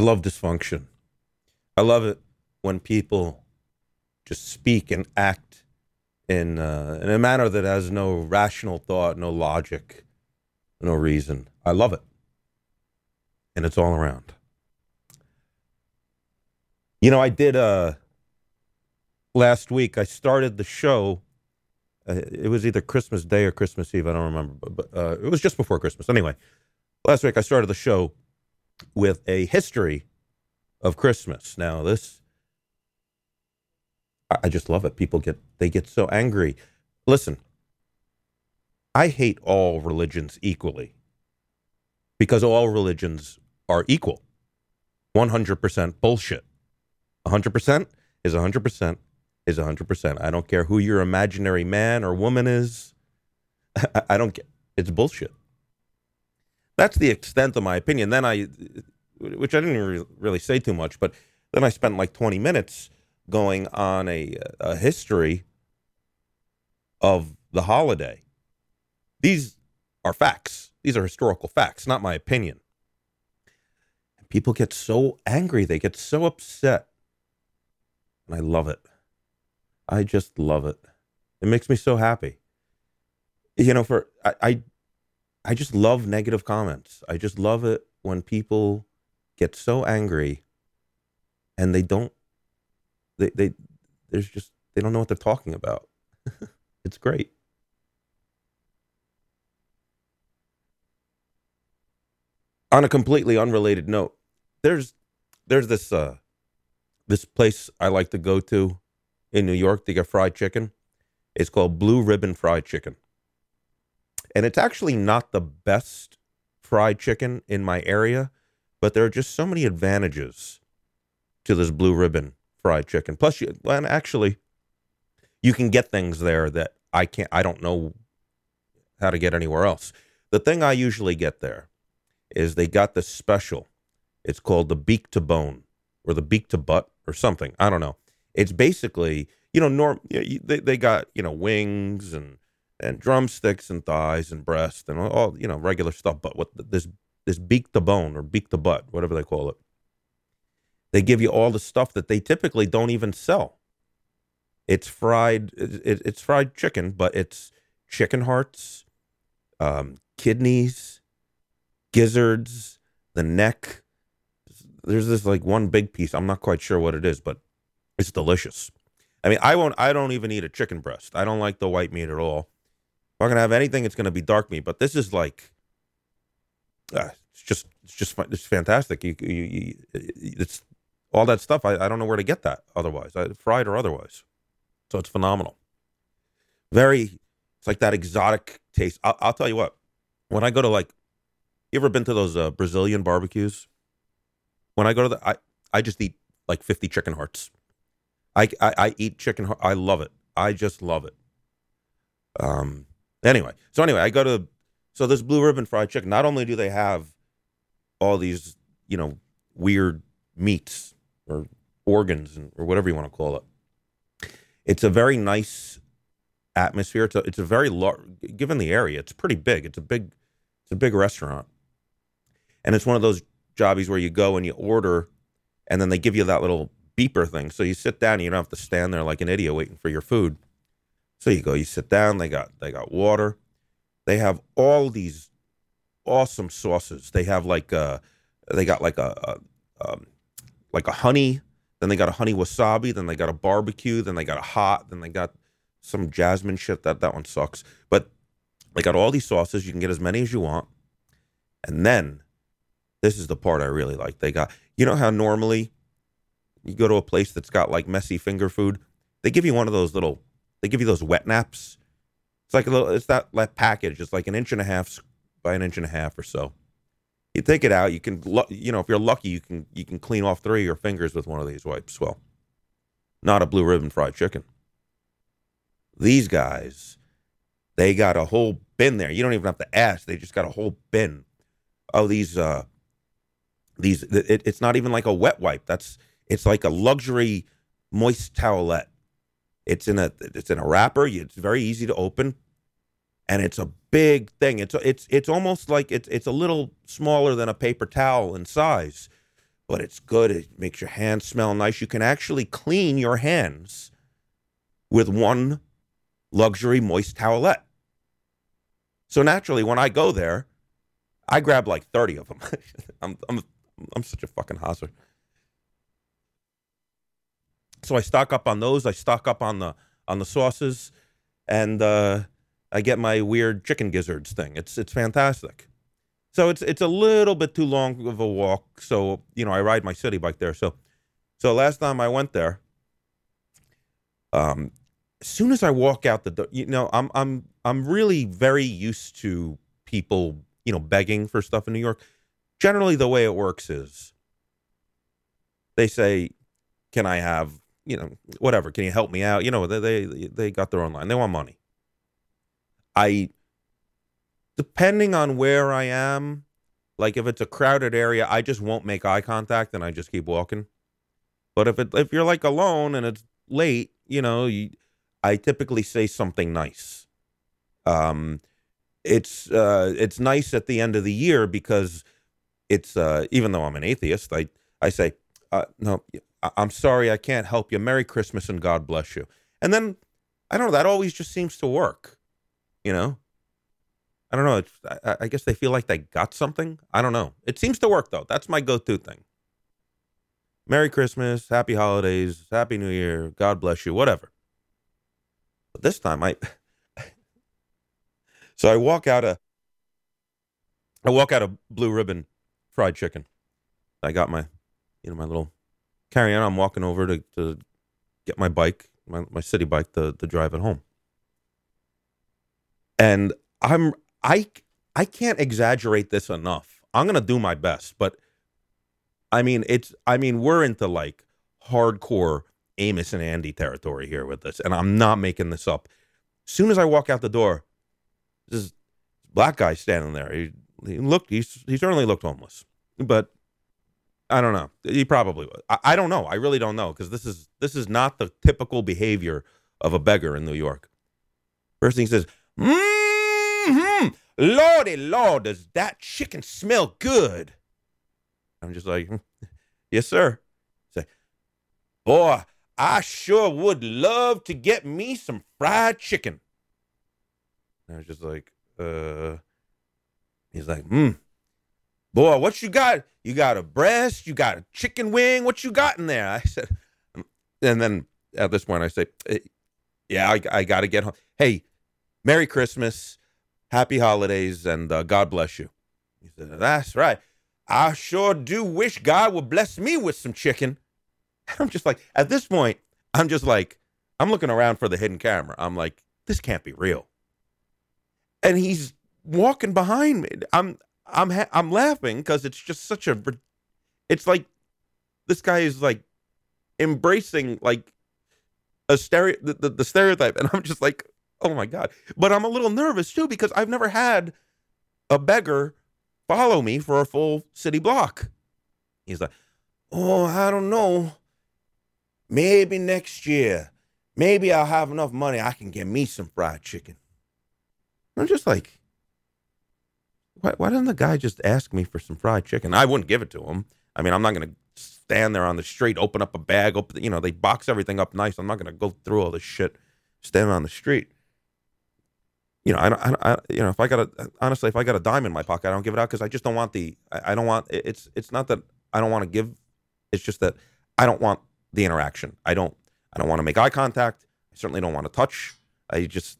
love dysfunction. I love it when people just speak and act in uh, in a manner that has no rational thought, no logic, no reason. I love it, and it's all around. You know, I did uh last week. I started the show. Uh, it was either Christmas Day or Christmas Eve. I don't remember, but, but uh, it was just before Christmas. Anyway, last week I started the show with a history of Christmas. Now this, I, just love it. People get they get so angry. Listen, I hate all religions equally because all religions are equal. 100% bullshit. 100% is 100% is 100%. I don't care who your imaginary man or woman is. I don't get it's bullshit. That's the extent of my opinion. Then I which I didn't really say too much, but then I spent like 20 minutes going on a, a history of the holiday. These are facts. These are historical facts, not my opinion. People get so angry, they get so upset and I love it. I just love it. It makes me so happy. You know, for I, I, I just love negative comments. I just love it when people get so angry and they don't they they there's just they don't know what they're talking about. it's great. On a completely unrelated note, there's there's this uh this place I like to go to in New York to get fried chicken. It's called Blue Ribbon Fried Chicken. And it's actually not the best fried chicken in my area, but there are just so many advantages to this Blue Ribbon fried chicken. Plus, you, well, actually, you can get things there that I can't, I don't know how to get anywhere else. The thing I usually get there is they got this special. It's called the beak to bone or the beak to butt or something. I don't know. It's basically, you know, norm. They they got you know wings and and drumsticks and thighs and breast and all you know regular stuff. But what this this beak to bone or beak to butt, whatever they call it, they give you all the stuff that they typically don't even sell. It's fried. It, it's fried chicken, but it's chicken hearts, um, kidneys, gizzards, the neck, there's this like one big piece. I'm not quite sure what it is, but it's delicious. I mean, I won't. I don't even eat a chicken breast. I don't like the white meat at all. If I'm gonna have anything, it's gonna be dark meat. But this is like, uh, it's just, it's just, it's fantastic. You, you, you, it's all that stuff. I, I don't know where to get that otherwise, I, fried or otherwise. So it's phenomenal. Very, it's like that exotic taste. I'll, I'll tell you what. When I go to like, you ever been to those uh, Brazilian barbecues? When I go to the, I, I just eat like 50 chicken hearts. I, I, I eat chicken heart. I love it. I just love it. Um, anyway, so anyway, I go to, so this blue ribbon fried chicken, not only do they have all these, you know, weird meats or organs or whatever you want to call it, it's a very nice atmosphere. It's a, it's a very large, given the area, it's pretty big. It's a big, it's a big restaurant. And it's one of those jobbies where you go and you order, and then they give you that little beeper thing. So you sit down, and you don't have to stand there like an idiot waiting for your food. So you go, you sit down. They got they got water. They have all these awesome sauces. They have like uh they got like a, a um, like a honey. Then they got a honey wasabi. Then they got a barbecue. Then they got a hot. Then they got some jasmine shit. That that one sucks. But they got all these sauces. You can get as many as you want. And then this is the part I really like. They got, you know how normally you go to a place that's got like messy finger food? They give you one of those little, they give you those wet naps. It's like a little, it's that, package. It's like an inch and a half by an inch and a half or so. You take it out. You can, you know, if you're lucky, you can you can clean off three of your fingers with one of these wipes. Well, not a blue ribbon fried chicken. These guys, they got a whole bin there. You don't even have to ask. They just got a whole bin. Oh, these uh, these it, it's not even like a wet wipe that's it's like a luxury moist towelette it's in a it's in a wrapper it's very easy to open and it's a big thing it's it's it's almost like it's it's a little smaller than a paper towel in size but it's good. It makes your hands smell nice. You can actually clean your hands with one luxury moist towelette. So naturally, when I go there, I grab like 30 of them. I'm, I'm, I'm such a fucking hosser. So I stock up on those. I stock up on the on the sauces, and uh, I get my weird chicken gizzards thing. It's it's fantastic. So it's it's a little bit too long of a walk. So you know I ride my Citi Bike there. So so last time I went there, um, as soon as I walk out the door, you know I'm I'm I'm really very used to people you know begging for stuff in New York. Generally, the way it works is they say, "Can I have you know, whatever. Can you help me out? You know, they they they got their own line. They want money. I, depending on where I am, like if it's a crowded area, I just won't make eye contact and I just keep walking. But if it if you're like alone and it's late, you know, you, I typically say something nice. Um, it's uh, it's nice at the end of the year because it's uh, even though I'm an atheist, I I say uh, no, I'm sorry, I can't help you. Merry Christmas and God bless you. And then, I don't know, that always just seems to work, you know? I don't know. I, I, guess they feel like they got something. I don't know. It seems to work, though. That's my go to thing. Merry Christmas, Happy Holidays, Happy New Year, God bless you, whatever. But this time, I. so I walk out a. I walk out a blue ribbon fried chicken. I got my, you know, my little carry on. I'm walking over to, to get my bike, my, my Citi Bike, to, drive it home. And I'm I I can't exaggerate this enough. I'm gonna do my best, but I mean it's I mean we're into like hardcore Amos and Andy territory here with this, and I'm not making this up. As soon as I walk out the door, this black guy standing there. He, he looked. He he certainly looked homeless, but I don't know. He probably was. I, I don't know. I really don't know because this is this is not the typical behavior of a beggar in New York. First thing he says, mm-hmm, Lordy Lord, does that chicken smell good? I'm just like, yes, sir. Say, boy, I sure would love to get me some fried chicken. And I was just like, uh, he's like, hmm, boy, what you got? You got a breast, you got a chicken wing. What you got in there? I said, and then at this point, I say, yeah, I, I got to get home. Hey, Merry Christmas, Happy Holidays, and uh, God bless you. He said, that's right. I sure do wish God would bless me with some chicken. I'm just like, at this point, I'm just like, I'm looking around for the hidden camera. I'm like, this can't be real. And he's walking behind me. I'm I'm ha- I'm laughing because it's just such a. It's like this guy is like embracing like a stereo the, the, the stereotype, and I'm just like, oh my god. But I'm a little nervous too because I've never had a beggar follow me for a full city block. He's like, oh, I don't know. Maybe next year. Maybe I'll have enough money I can get me some fried chicken. I'm just like, why, why doesn't the guy just ask me for some fried chicken? I wouldn't give it to him. I mean, I'm not going to stand there on the street, open up a bag, open, you know, they box everything up nice. I'm not going to go through all this shit standing on the street. You know, I don't, I, I, you know, if I got a, honestly, if I got a dime in my pocket, I don't give it out because I just don't want the, I, I don't want, it's, it's not that I don't want to give, it's just that I don't want the interaction. I don't, I don't want to make eye contact. I certainly don't want to touch. I just,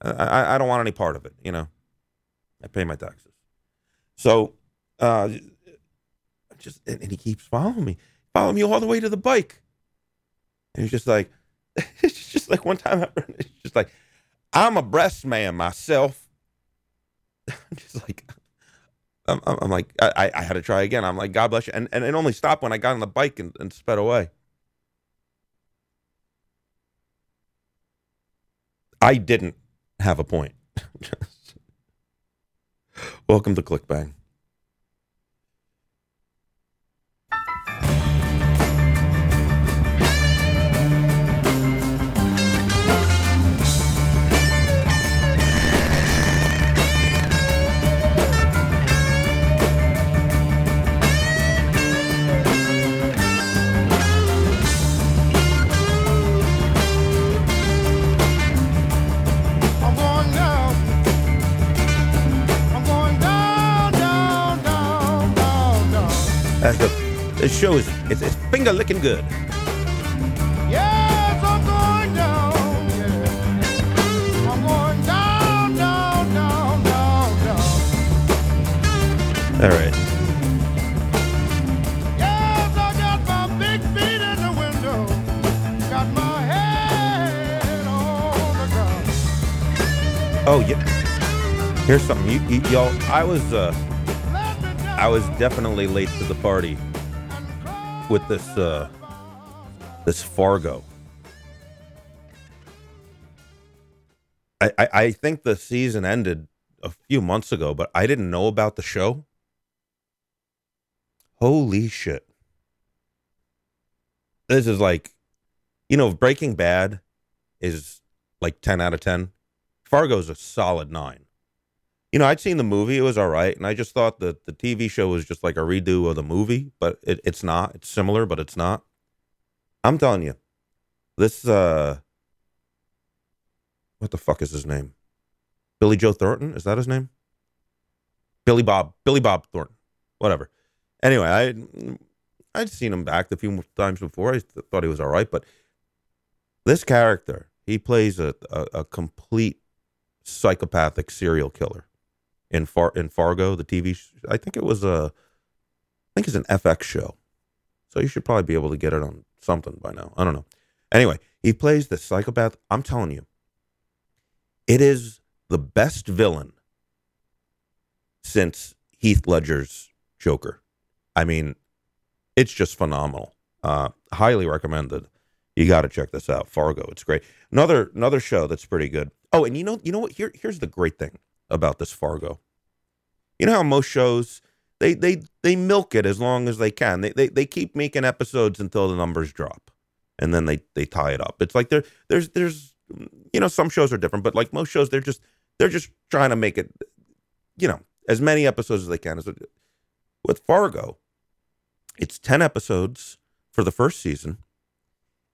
I, I don't want any part of it, you know. I pay my taxes. So, uh, just and, and he keeps following me, following me all the way to the bike. And he's just like, it's just like one time, I, it's just like, I'm a breast man myself. I'm just like, I'm, I'm like, I, I had to try again. I'm like, God bless you. And, and it only stopped when I got on the bike and, and sped away. I didn't have a point. Welcome to ClickBang. This show is it's, it's finger licking good. Yes, I'm going down. Yeah. I'm going down, down, down, down, down. All right. Yes, I got my big feet in the window. Got my head on the ground. Oh yeah. Here's something. You, you y'all. I was uh, Let me down I was definitely late to the party with this uh, this Fargo. I, I I think the season ended a few months ago, but I didn't know about the show. Holy shit. This is like, you know, Breaking Bad is like 10 out of 10. Fargo's a solid 9. You know, I'd seen the movie, it was all right, and I just thought that the TV show was just like a redo of the movie, but it, it's not. It's similar, but it's not. I'm telling you, this uh what the fuck is his name? Billy Joe Thornton? Is that his name? Billy Bob. Billy Bob Thornton. Whatever. Anyway, I I'd seen him act a few times before. I th- thought he was all right, but this character, he plays a, a, a complete psychopathic serial killer in Far in Fargo, the TV. Sh- I think it was a, I think it's an FX show, so you should probably be able to get it on something by now. I don't know. Anyway, he plays the psychopath. I'm telling you, it is the best villain since Heath Ledger's Joker. I mean, it's just phenomenal. Uh, highly recommended. You got to check this out, Fargo. It's great. Another another show that's pretty good. Oh, and you know you know what? Here here's the great thing about this Fargo. You know how most shows they they they milk it as long as they can. They they they keep making episodes until the numbers drop, and then they they tie it up. It's like there there's there's you know some shows are different, but like most shows, they're just they're just trying to make it you know as many episodes as they can. As with Fargo, it's ten episodes for the first season,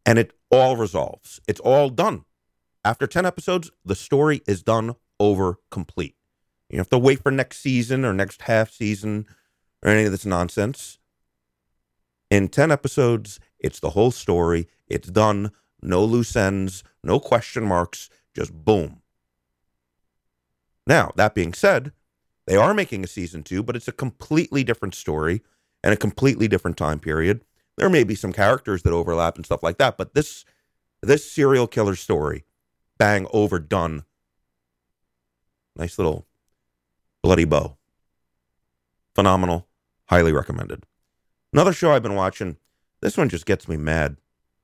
and it all resolves. It's all done. After 10 episodes, the story is done over complete. You have to wait for next season or next half season or any of this nonsense. In 10 episodes, it's the whole story. It's done. No loose ends, no question marks, just boom. Now, that being said, they are making a season two, but it's a completely different story and a completely different time period. There may be some characters that overlap and stuff like that, but this this serial killer story, bang, overdone. Nice little bloody bow. Phenomenal. Highly recommended. Another show I've been watching. This one just gets me mad.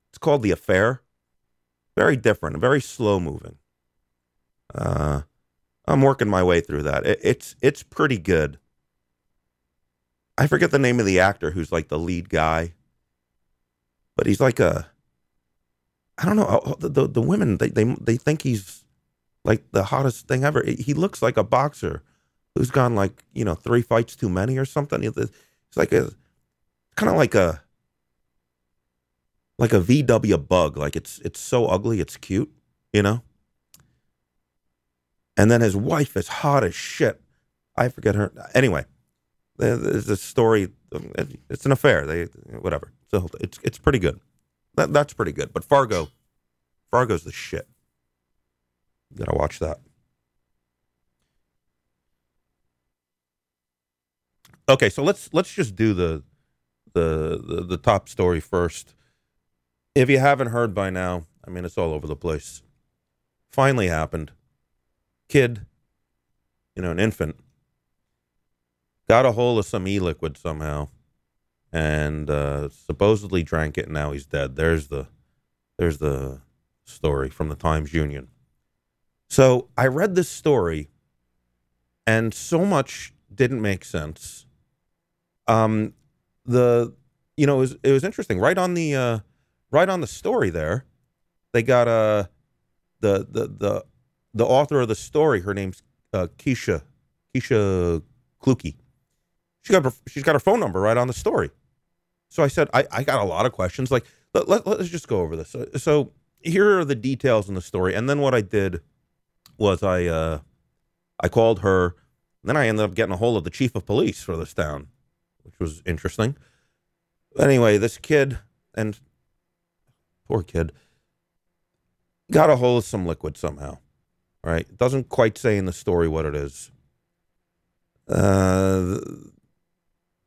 It's called The Affair. Very different, very slow moving. Uh, I'm working my way through that. It, it's it's pretty good. I forget the name of the actor who's like the lead guy, but he's like a. I don't know. uh, The the, the women they, they they think he's like the hottest thing ever. He looks like a boxer who's gone like you know three fights too many or something. It's like a kind of like a like a VW bug. Like it's it's so ugly, it's cute, you know. And then his wife is hot as shit. I forget her. Anyway, there- there's a story. It's an affair. They whatever. So it's it's pretty good. That that's pretty good. But Fargo, Fargo's the shit. You gotta watch that. Okay, so let's let's just do the the the, the top story first. If you haven't heard by now, I mean it's all over the place. Finally happened. Kid, you know, an infant, got a hold of some e-liquid somehow, and uh, supposedly drank it. And now he's dead. There's the there's the story from the Times Union. So I read this story, and so much didn't make sense. Um, the you know it was it was interesting. Right on the uh, right on the story there, they got uh the the the the author of the story. Her name's uh, Keisha Keisha. She got her, she's got her phone number right on the story. So I said I, I got a lot of questions. Like let, let, let's just go over this. So, so here are the details in the story, and then what I did was I uh, I called her. Then I ended up getting a hold of the chief of police for this town, which was interesting. Anyway, this kid and poor kid got a hold of some liquid somehow. Right? It doesn't quite say in the story what it is. Uh,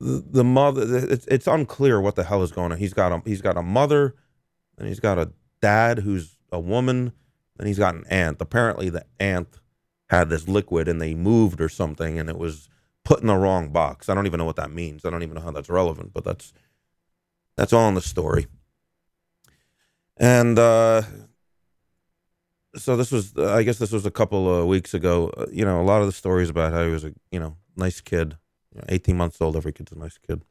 the, the mother. It's it's unclear what the hell is going on. He's got a he's got a mother, and he's got a dad who's a woman, and he's got an aunt. Apparently, the aunt had this liquid, and they moved or something, and it was put in the wrong box. I don't even know what that means. I don't even know how that's relevant, but that's that's all in the story. And uh, so this was, I guess, this was a couple of weeks ago. Uh, you know, a lot of the stories about how he was a you know nice kid, eighteen months old. Every kid's a nice kid.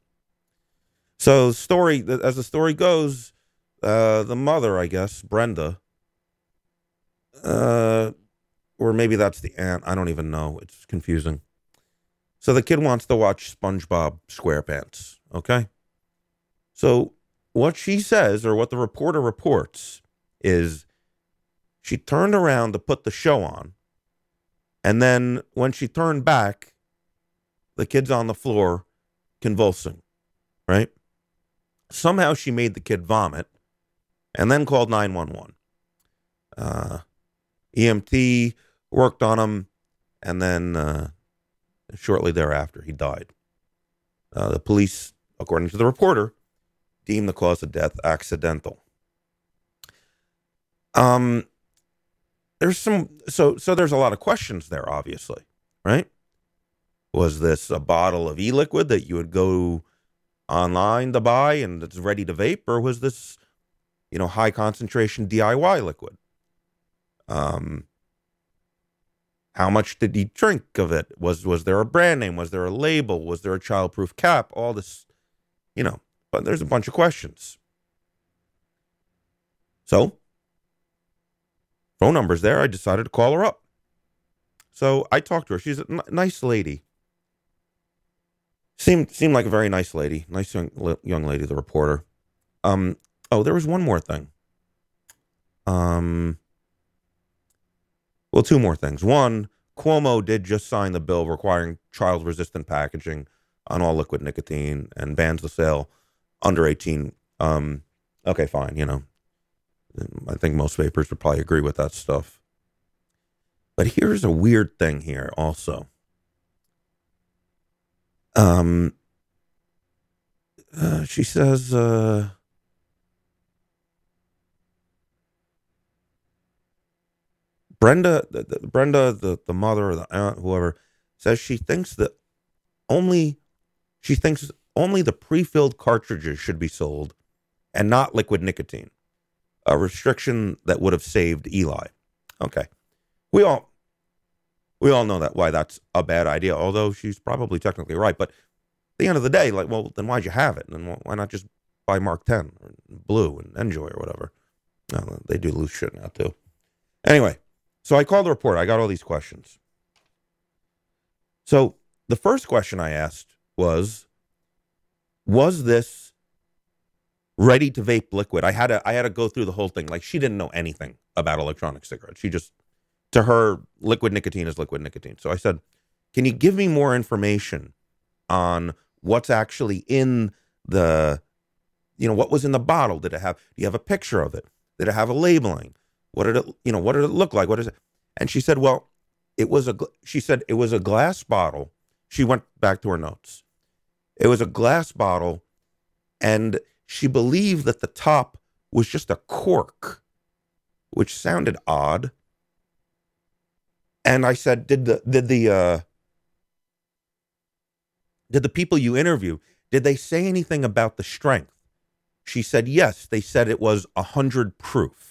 So story, as the story goes, uh, the mother, I guess, Brenda, uh, or maybe that's the aunt. I don't even know. It's confusing. So the kid wants to watch SpongeBob SquarePants. Okay. So what she says, or what the reporter reports, is she turned around to put the show on. And then when she turned back, the kid's on the floor convulsing, right? Somehow she made the kid vomit and then called 911. Uh, EMT worked on him, and then uh, shortly thereafter, he died. Uh, the police, according to the reporter, deemed the cause of death accidental. Um, there's some so so there's a lot of questions there, obviously, right? Was this a bottle of e-liquid that you would go online to buy and it's ready to vape, or was this, you know, high concentration DIY liquid? Um, how much did he drink of it? Was was there a brand name? Was there a label? Was there a childproof cap? All this, you know, but there's a bunch of questions. So, phone number's there. I decided to call her up. So I talked to her. She's a n- nice lady. Seemed seemed like a very nice lady, nice young young lady. The reporter. Um. Oh, there was one more thing. Um. Well, two more things. One, Cuomo did just sign the bill requiring child resistant packaging on all liquid nicotine and bans the sale under 18. Um, okay, fine. You know, I think most vapers would probably agree with that stuff. But here's a weird thing here also. Um, uh, she says, uh, Brenda, the, the, Brenda, the, the mother or the aunt, whoever, says she thinks that only she thinks only the pre-filled cartridges should be sold and not liquid nicotine. A restriction that would have saved Eli. Okay. We all we all know that why that's a bad idea, although she's probably technically right. But at the end of the day, like, well, then why'd you have it? And why not just buy MarkTen or blu and NJOY or whatever? No, they do loose shit now too. Anyway, so I called the reporter. I got all these questions. So the first question I asked was, was this ready to vape liquid? I had to I had to go through the whole thing. Like she didn't know anything about electronic cigarettes. She just to her liquid nicotine is liquid nicotine. So I said, "Can you give me more information on what's actually in the you know, what was in the bottle? Did it have do you have a picture of it? Did it have a labeling? What did it, you know, what did it look like? What is it? And she said, well, it was a, she said it was a glass bottle. She went back to her notes. It was a glass bottle, and she believed that the top was just a cork, which sounded odd. And I said, did the, did the, uh, did the people you interview, did they say anything about the strength? She said, yes, they said it was a hundred proof.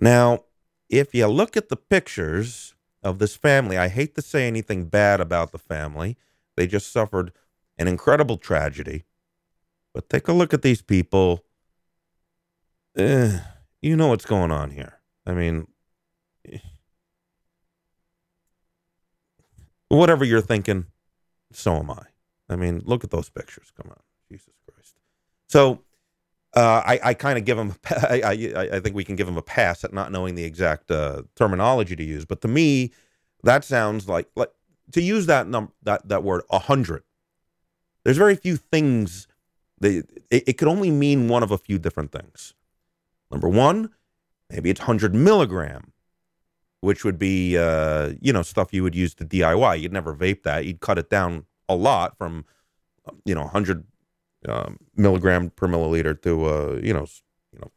Now, if you look at the pictures of this family, I hate to say anything bad about the family. They just suffered an incredible tragedy. But take a look at these people. Eh, you know what's going on here. I mean, whatever you're thinking, so am I. I mean, look at those pictures. Come on, Jesus Christ. So uh, I, I kind of give him, I, I, I think we can give him a pass at not knowing the exact uh, terminology to use. But to me, that sounds like, like to use that num that, that word, a hundred. There's very few things they, it, it could only mean one of a few different things. Number one, maybe it's 100 milligram, which would be, uh, you know, stuff you would use to DIY. You'd never vape that. You'd cut it down a lot from, you know, 100 um, milligram per milliliter to, uh, you know, you know,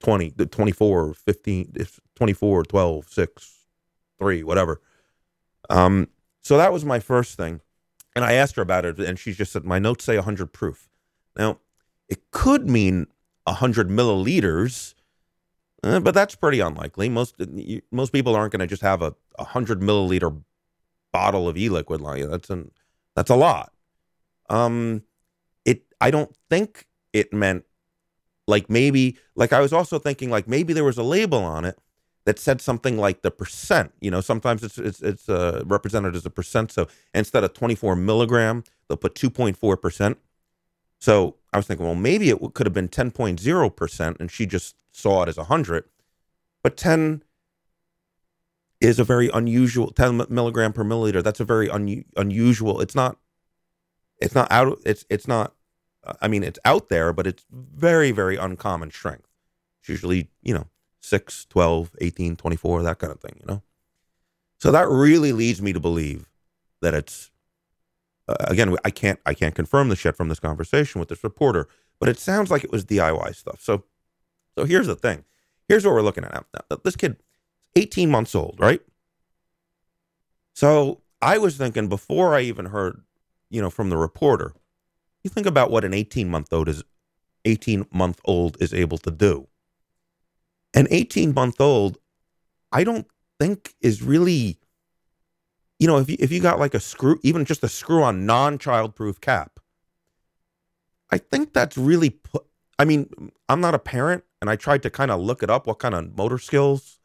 20, 24, 15, 24, 12, 6, 3, whatever. Um, so that was my first thing. And I asked her about it, and she just said, My notes say 100 proof. Now, it could mean 100 milliliters, uh, but that's pretty unlikely. Most most people aren't going to just have a 100 milliliter bottle of e-liquid that's an that's a lot. Um, I don't think it meant like maybe like I was also thinking like maybe there was a label on it that said something like the percent. You know, sometimes it's it's it's uh, represented as a percent. So instead of 24 milligram, they'll put 2.4 percent. So I was thinking, well, maybe it could have been 10.0 percent, and she just saw it as 100. But 10 is a very unusual 10 milligram per milliliter. That's a very un, unusual. It's not. It's not out. It's it's not. I mean, it's out there, but it's very very uncommon strength. It's usually you know 6, 12, 18, 24, that kind of thing, you know? So that really leads me to believe that it's, uh, again, I can't, I can't confirm the shit from this conversation with this reporter, but it sounds like it was DIY stuff. So, so here's the thing. Here's what we're looking at now. This kid, 18 months old, right? So I was thinking before I even heard, you know, from the reporter, you think about what an 18 month old is, 18 month old is able to do an 18 month old, I don't think is really, you know, if you, if you got like a screw, even just a screw on non child proof cap, I think that's really. I mean, I'm not a parent, and I tried to kind of look it up what kind of motor skills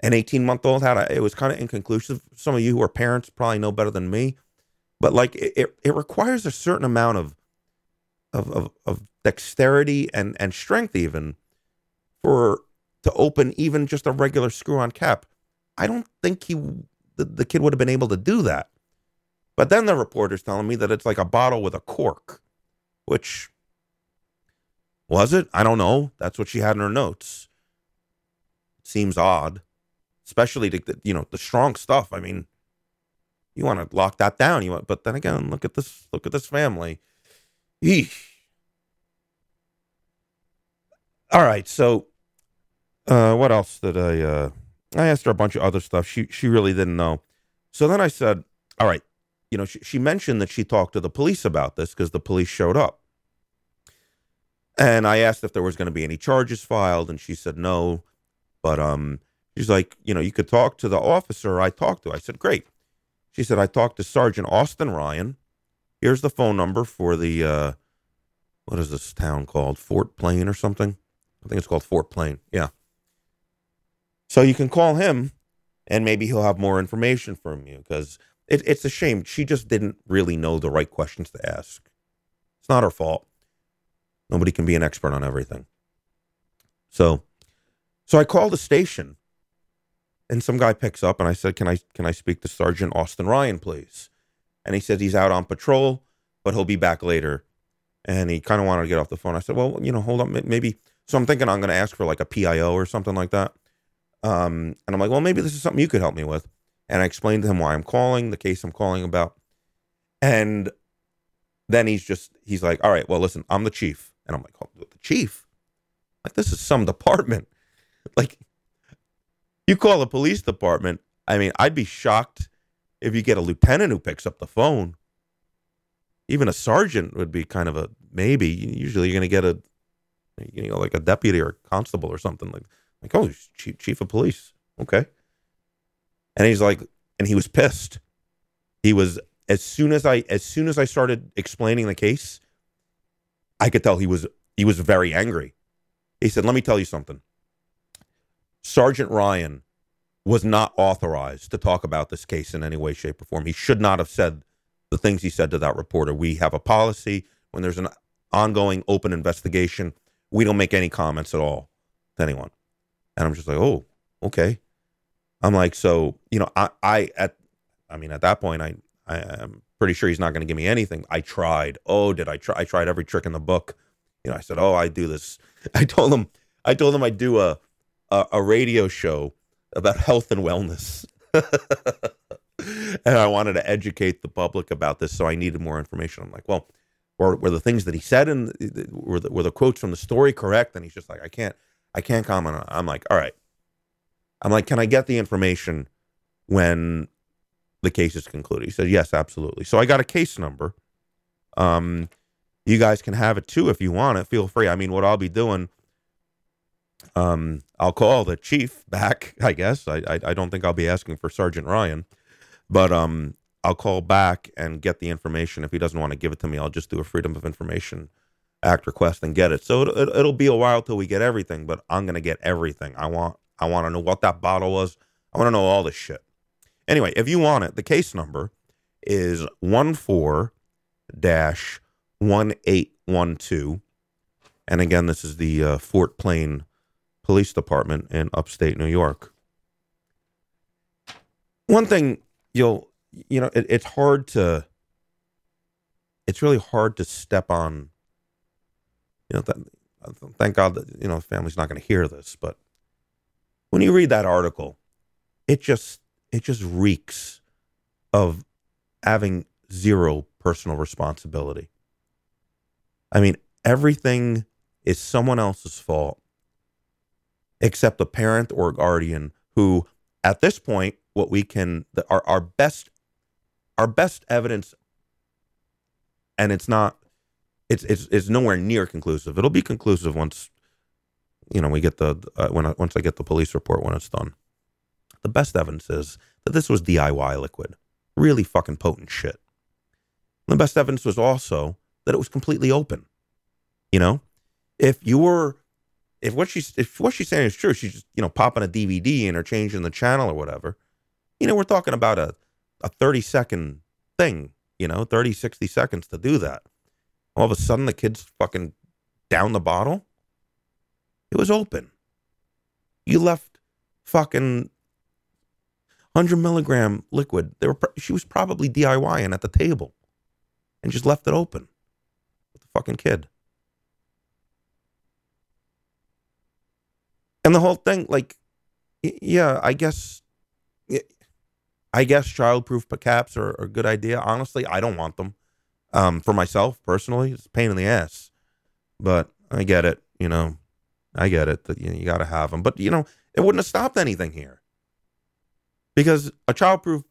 an 18 month old had. It was kind of inconclusive. Some of you who are parents probably know better than me, but like it, it requires a certain amount of, of, of, of dexterity and, and strength even for to open even just a regular screw on cap. I don't think he the, the kid would have been able to do that. But then the reporter's telling me that it's like a bottle with a cork, which was it? I don't know. That's what she had in her notes. Seems odd, especially to you know the strong stuff. I mean, you want to lock that down. You want, but then again, look at this. Look at this family. Eesh. All right, so uh, what else did I? Uh, I asked her a bunch of other stuff. She she really didn't know. So then I said, "All right, you know." She, she mentioned that she talked to the police about this because the police showed up. And I asked if there was going to be any charges filed, and she said no. But um, she's like, you know, you could talk to the officer I talked to. I said, great. She said, I talked to Sergeant Austin Ryan. Here's the phone number for the uh, what is this town called? Fort Plain or something? I think it's called Fort Plain. Yeah. So you can call him and maybe he'll have more information from you because it, it's a shame. She just didn't really know the right questions to ask. It's not her fault. Nobody can be an expert on everything. So, so I called the station and some guy picks up and I said, can I, can I speak to Sergeant Austin Ryan, please? And he said he's out on patrol, but he'll be back later. And he kind of wanted to get off the phone. I said, well, you know, hold on, maybe. So I'm thinking I'm going to ask for like a PIO or something like that. Um, and I'm like, well, maybe this is something you could help me with. And I explained to him why I'm calling, the case I'm calling about. And then he's just, he's like, all right, well, listen, I'm the chief. And I'm like, oh, the chief? Like, this is some department. Like, you call the police department. I mean, I'd be shocked if you get a lieutenant who picks up the phone. Even a sergeant would be kind of a maybe. Usually you're going to get a, you know, like a deputy or a constable or something like like, oh, chief, chief of police. Okay. And he's like, and he was pissed. He was as soon as I as soon as I started explaining the case, I could tell he was he was very angry. He said, "Let me tell you something. Sergeant Ryan was not authorized to talk about this case in any way, shape, or form. He should not have said the things he said to that reporter. We have a policy when there's an ongoing open investigation, we don't make any comments at all to anyone. And I'm just like, oh, okay. I'm like, so, you know, I, I, at, I mean, at that point, I, I am pretty sure he's not going to give me anything. I tried. Oh, did I try? I tried every trick in the book. You know, I said, oh, I do this. I told him, I told him I'd do a, a, a radio show about health and wellness. and I wanted to educate the public about this, so I needed more information. I'm like, well, were, were the things that he said and were the, were the quotes from the story correct? And he's just like, I can't, I can't comment on. It. I'm like, all right. I'm like, can I get the information when the case is concluded? He said, yes, absolutely. So I got a case number. Um, you guys can have it too if you want it. Feel free. I mean, what I'll be doing, um, I'll call the chief back. I guess I, I, I don't think I'll be asking for Sergeant Ryan, but um, I'll call back and get the information. If he doesn't want to give it to me, I'll just do a Freedom of Information Act request and get it. So it, it'll be a while till we get everything, but I'm gonna get everything. I want I want to know what that bottle was. I want to know all this shit. Anyway, if you want it, the case number is one four dash one eight one two, and again, this is the uh, Fort Plain Police Department in upstate New York. One thing you'll you know it, it's hard to it's really hard to step on you know th- thank god that you know family's not going to hear this but when you read that article it just it just reeks of having zero personal responsibility i mean everything is someone else's fault except a parent or guardian who at this point what we can the, our, our best our best evidence and it's not it's it's it's nowhere near conclusive. It'll be conclusive once you know we get the uh, when I, once i get the police report when it's done. The best evidence is that this was diy liquid. Really fucking potent shit. The best evidence was also that it was completely open. You know? If you were if what she's if what she's saying is true she's just you know popping a dvd in or changing the channel or whatever you know we're talking about a a 30 second thing, you know, 30, 60 seconds to do that. All of a sudden, the kid's fucking down the bottle. It was open. You left fucking 100 milligram liquid. They were, she was probably DIYing at the table and just left it open with the fucking kid. And the whole thing, like, yeah, I guess I guess childproof caps are, are, a good idea. Honestly, I don't want them. Um, for myself personally, it's pain in the ass. But I get it. You know, I get it that you, know, you got to have them. But you know, it wouldn't have stopped anything here because a childproof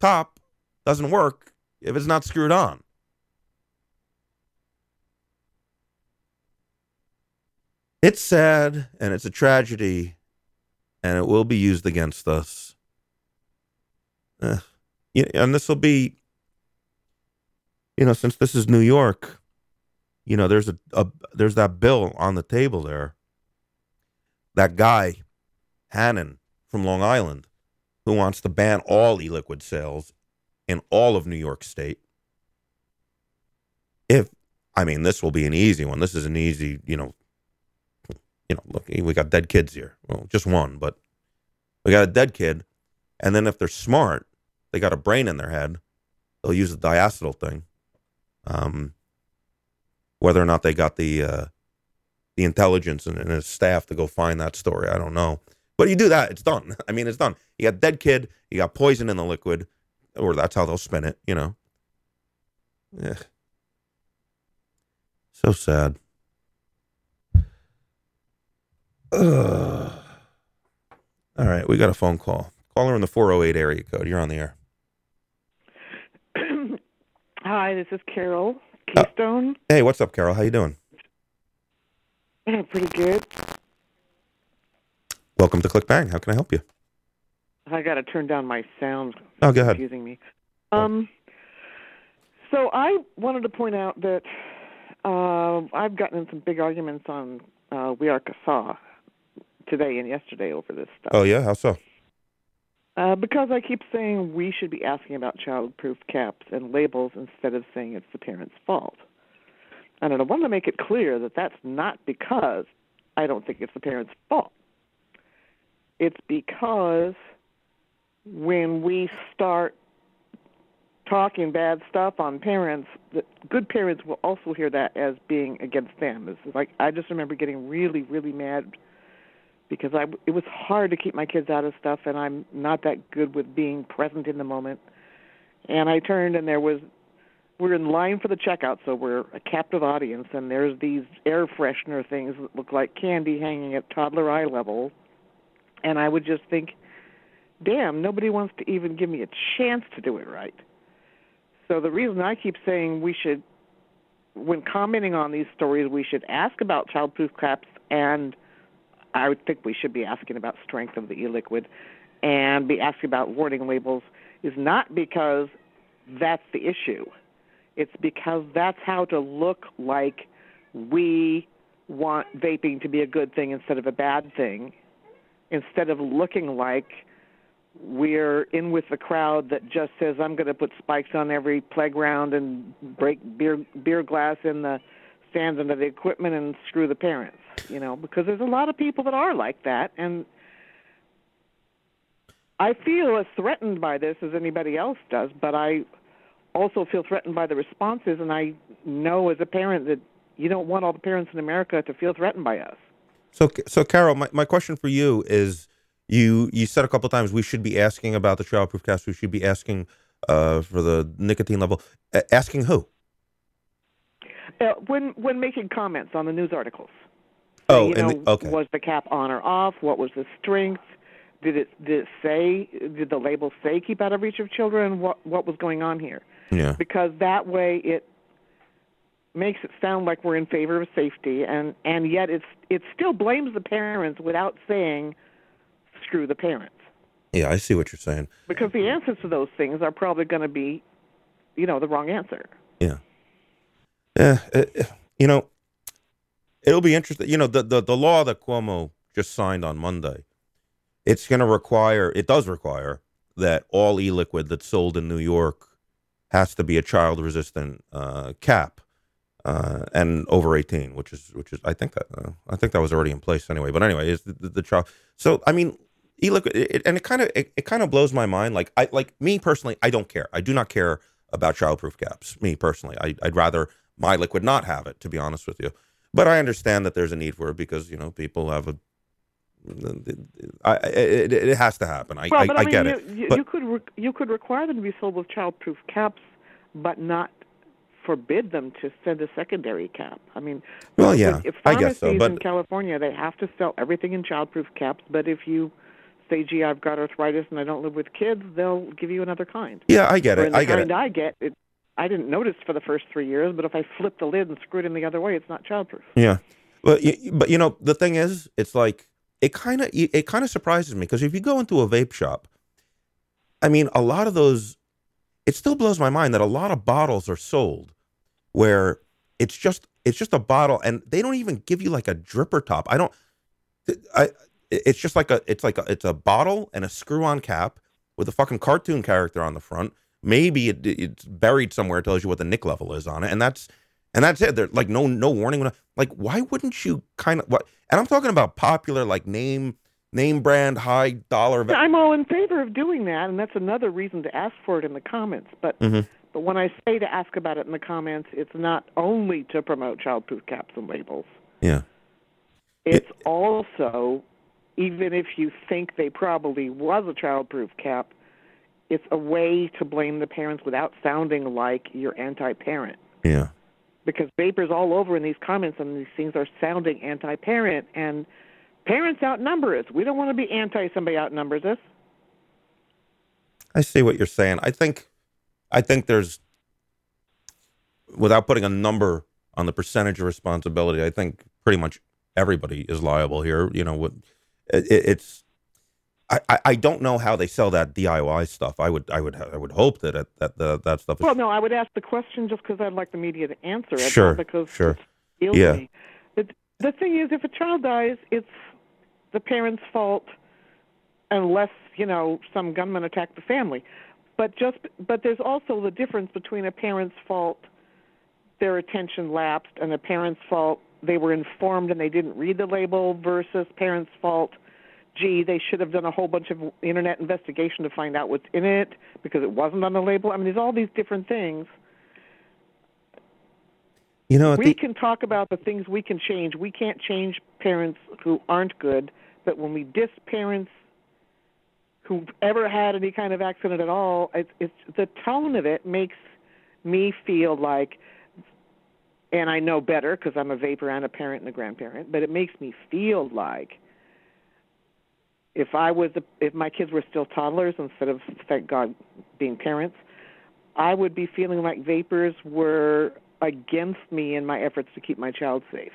top doesn't work if it's not screwed on. It's sad and it's a tragedy, and it will be used against us and this will be, you know, since this is New York, you know, there's a, a there's that bill on the table there. That guy, Hannon from Long Island, who wants to ban all e-liquid sales in all of New York State. If I mean, this will be an easy one. This is an easy, you know, you know, look, we got dead kids here. Well, just one, but we got a dead kid. And then if they're smart, they got a brain in their head, they'll use the diacetyl thing. Um, whether or not they got the uh, the intelligence and, and his staff to go find that story, I don't know. But you do that, it's done. I mean, it's done. You got dead kid, you got poison in the liquid, or that's how they'll spin it, you know. Yeah. So sad. Ugh. All right, we got a phone call. Caller in the 408 area code. You're on the air. Hi, this is Carol Keystone. Uh, hey, what's up, Carol? How you doing? Pretty good. Welcome to Click Bang. How can I help you? I got to turn down my sound. Oh, go ahead. Confusing me. Um, so I wanted to point out that uh, I've gotten in some big arguments on uh, We Are CASAA today and yesterday over this stuff. Oh yeah, how so? Uh, because I keep saying we should be asking about childproof caps and labels instead of saying it's the parent's fault. And I want to make it clear that that's not because I don't think it's the parent's fault. It's because when we start talking bad stuff on parents, that good parents will also hear that as being against them. It's like I just remember getting really, really mad because I it was hard to keep my kids out of stuff, and I'm not that good with being present in the moment. And I turned, and there was we're in line for the checkout, so we're a captive audience, and there's these air freshener things that look like candy hanging at toddler eye level, and I would just think, damn, nobody wants to even give me a chance to do it right. So the reason I keep saying we should, when commenting on these stories, we should ask about childproof caps, and I would think we should be asking about strength of the e-liquid, and be asking about warning labels, is not because that's the issue. It's because that's how to look like we want vaping to be a good thing instead of a bad thing, instead of looking like we're in with the crowd that just says I'm going to put spikes on every playground and break beer beer glass in the stands under the equipment and screw the parents, you know, because there's a lot of people that are like that and I feel as threatened by this as anybody else does, but I also feel threatened by the responses, and I know as a parent that you don't want all the parents in America to feel threatened by us. So, so Carol, my, my question for you is: you you said a couple times we should be asking about the childproof cast. We should be asking uh, for the nicotine level. Asking who? Uh, when when making comments on the news articles. Oh, you know, the, okay. Was the cap on or off? What was the strength? Did it did it say? Did the label say keep out of reach of children? What what was going on here? Yeah. Because that way it makes it sound like we're in favor of safety and and yet it's it still blames the parents without saying screw the parents. Yeah, I see what you're saying. Because the answers to those things are probably going to be you know the wrong answer. Yeah. Yeah, uh, you know, it'll be interesting. You know, the, the, the law that Cuomo just signed on Monday, it's going to require, it does require that all e-liquid that's sold in New York has to be a child resistant uh, cap uh, and over 18 which is which is i think that uh, i think that was already in place anyway but anyway is the, the, the, child so i mean e-liquid it, and it kind of it, it kind of blows my mind like i like me personally i don't care i do not care about childproof caps me personally I, i'd rather my liquid not have it to be honest with you but i understand that there's a need for it because you know people have a I, it, it has to happen. I, well, I, but I, I mean, get you, it. You, you could re- you could require them to be sold with childproof caps, but not forbid them to send a secondary cap. I mean, well, yeah, if I guess so. But in California, they have to sell everything in childproof caps. But if you say, "Gee, I've got arthritis and I don't live with kids," they'll give you another kind. Yeah, I get or it. I get kind it. I get it. I didn't notice for the first three years, but if I flip the lid and screw it in the other way, it's not childproof. Yeah, but but you know the thing is, it's like it kind of it kind of surprises me because if you go into a vape shop, I mean, a lot of those, it still blows my mind that a lot of bottles are sold where it's just it's just a bottle and they don't even give you like a dripper top. I don't. I it's just like a it's like a, it's a bottle and a screw on cap with a fucking cartoon character on the front. Maybe it, it's buried somewhere. It tells you what the nick level is on it, and that's and that's it. There's like no no warning. Like why wouldn't you kind of what? And I'm talking about popular like name name brand high dollar. Va- I'm all in favor of doing that, and that's another reason to ask for it in the comments. But mm-hmm. but when I say to ask about it in the comments, it's not only to promote childproof caps and labels. Yeah. It's it, also even if you think they probably was a childproof cap, it's a way to blame the parents without sounding like you're anti-parent. Yeah. Because vapers all over in these comments and these things are sounding anti-parent and parents outnumber us. We don't want to be anti somebody outnumbers us. I see what you're saying. I think I think there's without putting a number on the percentage of responsibility, I think pretty much everybody is liable here. You know, what it, it's I, I don't know how they sell that DIY stuff. I would I would I would hope that it, that the, that stuff. Is... Well, no, I would ask the question just because I'd like the media to answer it. Sure, because sure. Yeah. Me. The the thing is, if a child dies, it's the parents' fault, unless you know some gunman attacked the family. But just but there's also the difference between a parent's fault, their attention lapsed, and a parent's fault they were informed and they didn't read the label versus parents' fault gee, they should have done a whole bunch of internet investigation to find out what's in it because it wasn't on the label. I mean, there's all these different things. You know, We the, can talk about the things we can change. We can't change parents who aren't good, but when we diss parents who've ever had any kind of accident at all, it's, it's the tone of it makes me feel like, and I know better because I'm a vaper and a parent and a grandparent, but it makes me feel like if I was, the, if my kids were still toddlers instead of, thank God, being parents, I would be feeling like vapers were against me in my efforts to keep my child safe.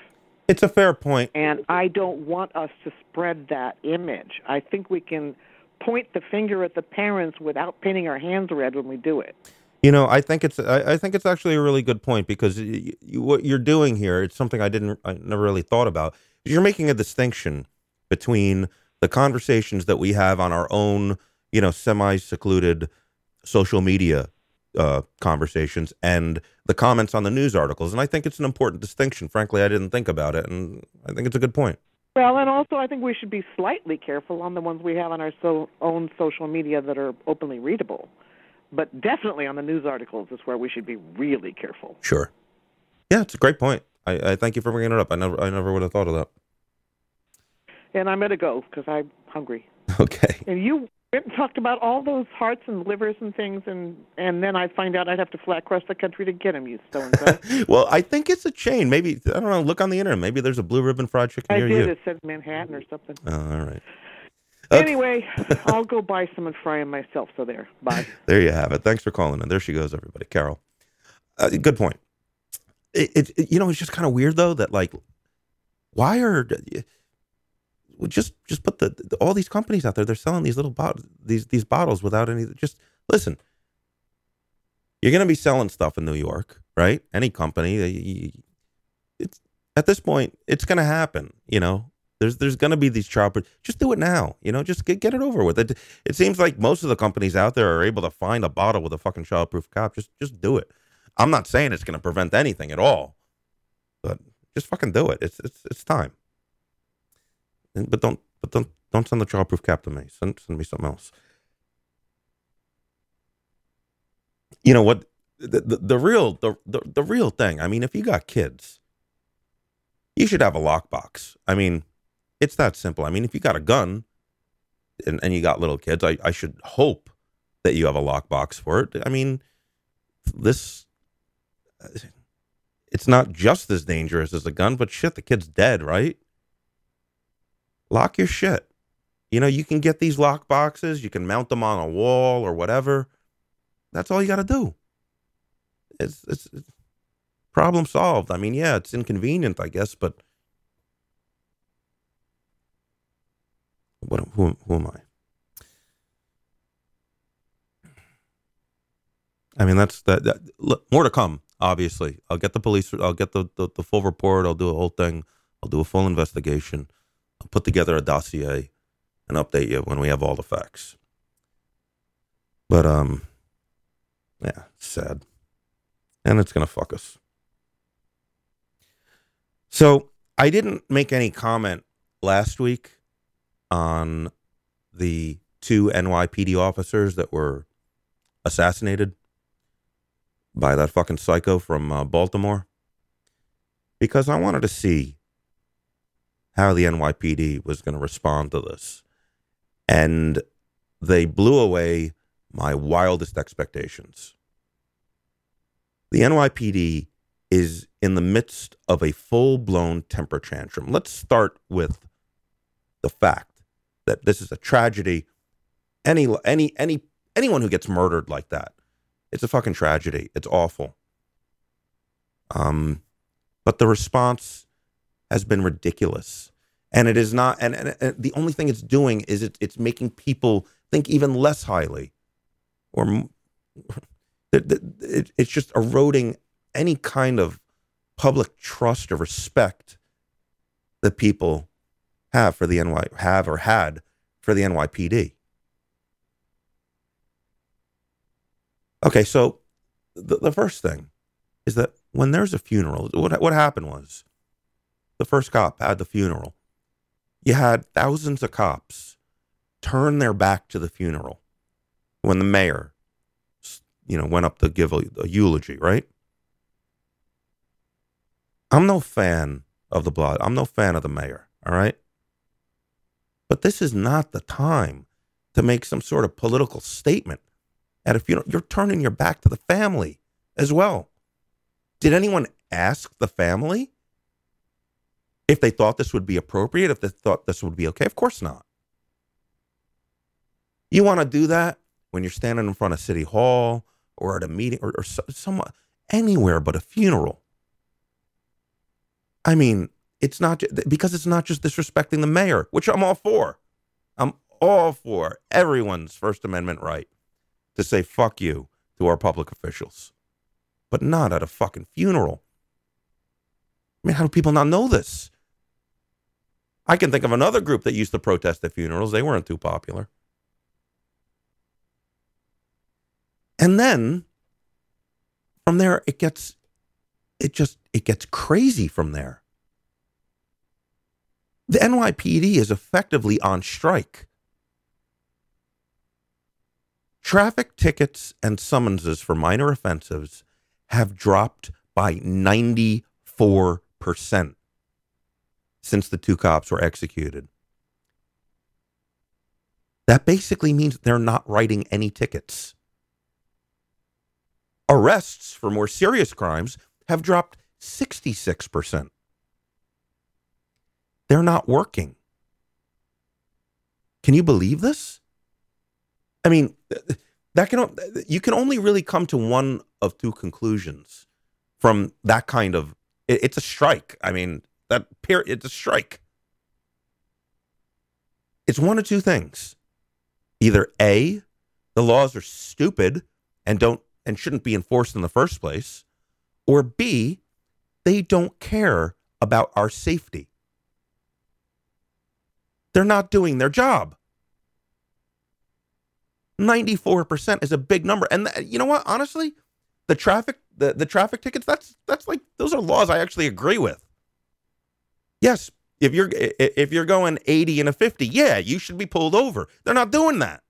it's a fair point. And I don't want us to spread that image. I think we can point the finger at the parents without painting our hands red when we do it. You know, I think it's I, I think it's actually a really good point because y you, what you're doing here, it's something I didn't I never really thought about. You're making a distinction between the conversations that we have on our own, you know, semi-secluded social media uh, conversations and the comments on the news articles, and I think it's an important distinction. Frankly, I didn't think about it, and I think it's a good point. Well, and also I think we should be slightly careful on the ones we have on our so, own social media that are openly readable. But definitely on the news articles is where we should be really careful. Sure. Yeah, it's a great point. I, I thank you for bringing it up. I never I never would have thought of that. And I'm going to go because I'm hungry. Okay. And you went and talked about all those hearts and livers and things, and and then I find out I'd have to fly across the country to get them. You so. well, I think it's a chain. Maybe I don't know. Look on the internet. Maybe there's a blue ribbon fried chicken I near did. you. It said Manhattan or something. Oh, all right. Okay. Anyway, I'll go buy some and fry them myself. So there. Bye. There you have it. Thanks for calling And There she goes, everybody. Carol. Uh, good point. It, it, you know, it's just kind of weird though that like, why are just just put the, all these companies out there? They're selling these little bottles, these these bottles without any. Just listen. You're gonna be selling stuff in New York, right? Any company, it's at this point, it's gonna happen. You know, there's there's gonna be these child. Just do it now. You know, just get get it over with. It it seems like most of the companies out there are able to find a bottle with a fucking childproof cap. Just just do it. I'm not saying it's going to prevent anything at all, but just fucking do it. It's it's it's time. But don't but don't don't send the childproof cap to me. Send send me something else. You know what? The, the, the real the, the the real thing. I mean, if you got kids, you should have a lockbox. I mean, it's that simple. I mean, if you got a gun and, and you got little kids, I, I should hope that you have a lockbox for it. I mean, this uh, it's not just as dangerous as a gun, but shit, the kid's dead, right? Lock your shit. You know, you can get these lock boxes, you can mount them on a wall or whatever. That's all you got to do. It's, it's it's problem solved. I mean, yeah, it's inconvenient, I guess, but what who who am I? I mean, that's that, that. Look, more to come. Obviously, I'll get the police. I'll get the, the the full report. I'll do a whole thing. I'll do a full investigation. I'll put together a dossier and update you when we have all the facts. But um, yeah, sad, and it's gonna fuck us. So I didn't make any comment last week on the two NYPD officers that were assassinated by that fucking psycho from uh, Baltimore because I wanted to see how the NYPD was going to respond to this. And they blew away my wildest expectations. The NYPD is in the midst of a full blown temper tantrum. Let's start with the fact that this is a tragedy. Any any any anyone who gets murdered like that it's a fucking tragedy. It's awful. Um, but the response has been ridiculous, and it is not. And, and, and the only thing it's doing is it, it's making people think even less highly, or it, it, it's just eroding any kind of public trust or respect that people have for the NY have or had for the NYPD. Okay, so the, the first thing is that when there's a funeral, what what happened was the first cop had the funeral. You had thousands of cops turn their back to the funeral when the mayor, you know, went up to give a, a eulogy, right? I'm no fan of the blood. I'm no fan of the mayor, all right? But this is not the time to make some sort of political statement at a funeral. You're turning your back to the family as well. Did anyone ask the family if they thought this would be appropriate, if they thought this would be okay? Of course not. You want to do that when you're standing in front of City Hall or at a meeting or, or some, anywhere but a funeral. I mean, it's not because it's not just disrespecting the mayor, which I'm all for. I'm all for everyone's First Amendment right to say fuck you to our public officials, but not at a fucking funeral. I mean, how do people not know this? I can think of another group that used to protest at funerals. They weren't too popular. And then from there it gets it just it gets crazy from there. The NYPD is effectively on strike. Traffic tickets and summonses for minor offenses have dropped by 94% since the two cops were executed. That basically means they're not writing any tickets. Arrests for more serious crimes have dropped 66%. They're not working. Can you believe this? I mean, that can you can only really come to one of two conclusions from that kind of it's a strike. I mean, that period it's a strike. It's one of two things. Either A, the laws are stupid and don't and shouldn't be enforced in the first place, or B, they don't care about our safety. They're not doing their job. 94% is a big number. And th- you know what? Honestly, the traffic the, the traffic tickets that's that's like those are laws I actually agree with. Yes, if you're if you're going 80 and a 50, yeah, you should be pulled over. They're not doing that.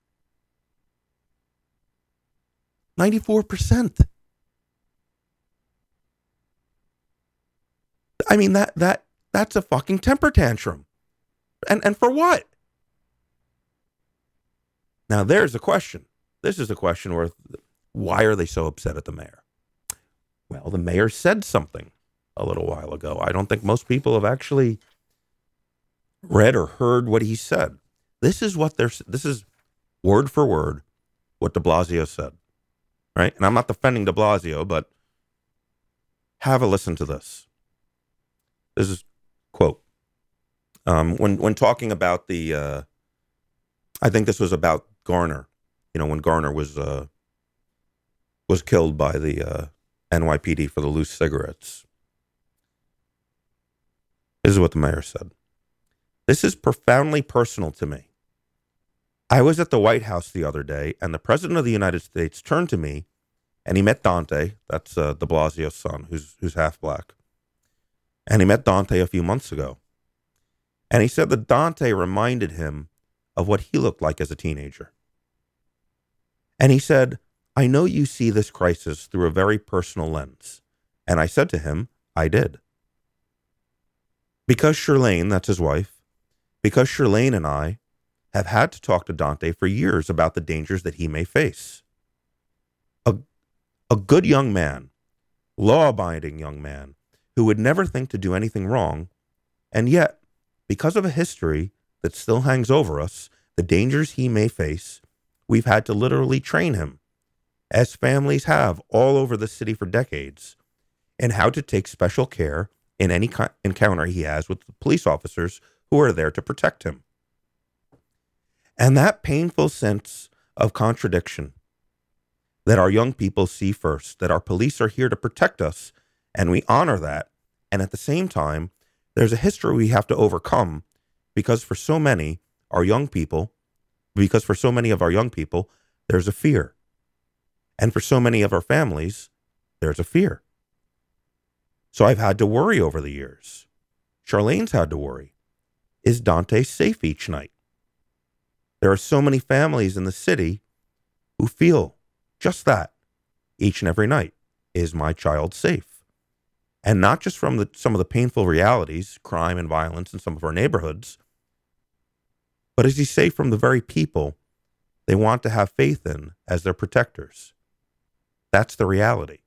94%. I mean that that that's a fucking temper tantrum. And and for what? Now there's a question. This is a question worth why are they so upset at the mayor? Well, the mayor said something a little while ago. I don't think most people have actually read or heard what he said. This is what they're this is word for word what de Blasio said. Right? And I'm not defending de Blasio, but have a listen to this. This is quote um, when when talking about the, uh, I think this was about Garner. You know, when Garner was uh, was killed by the uh, NYPD for the loose cigarettes. This is what the mayor said. This is profoundly personal to me. I was at the White House the other day, and the President of the United States turned to me, and he met Dante. That's uh, De Blasio's son, who's who's half black. And he met Dante a few months ago. And he said that Dante reminded him of what he looked like as a teenager. And he said, I know you see this crisis through a very personal lens. And I said to him, I did. Because Chirlane, that's his wife, because Chirlane and I have had to talk to Dante for years about the dangers that he may face. A, a good young man, law abiding young man, who would never think to do anything wrong, and yet because of a history that still hangs over us, the dangers he may face, we've had to literally train him, as families have all over the city for decades, in how to take special care in any encounter he has with the police officers who are there to protect him. And that painful sense of contradiction that our young people see first, that our police are here to protect us, and we honor that. And at the same time, there's a history we have to overcome because for so many, our young people, because for so many of our young people, there's a fear. And for so many of our families, there's a fear. So I've had to worry over the years. Chirlane's had to worry. is Dante safe each night? There are so many families in the city who feel just that each and every night. Is my child safe? And not just from the, some of the painful realities, crime and violence in some of our neighborhoods, but is he safe from the very people they want to have faith in as their protectors? That's the reality.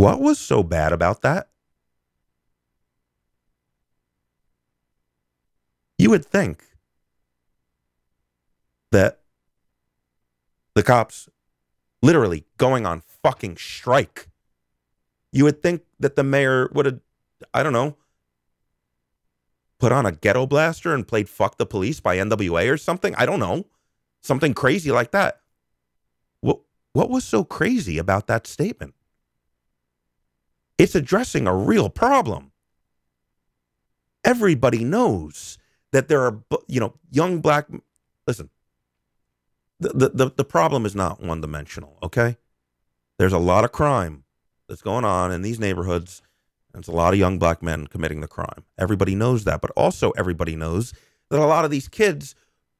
What was so bad about that? You would think that the cops literally going on fucking strike. You would think that the mayor would have, I don't know, put on a ghetto blaster and played Fuck the Police by NWA or something. I don't know. Something crazy like that. What, what was so crazy about that statement? It's addressing a real problem. Everybody knows that there are, you know, young black. Listen, the, the, the problem is not one dimensional, okay? There's a lot of crime that's going on in these neighborhoods. And it's a lot of young black men committing the crime. Everybody knows that. But also, everybody knows that a lot of these kids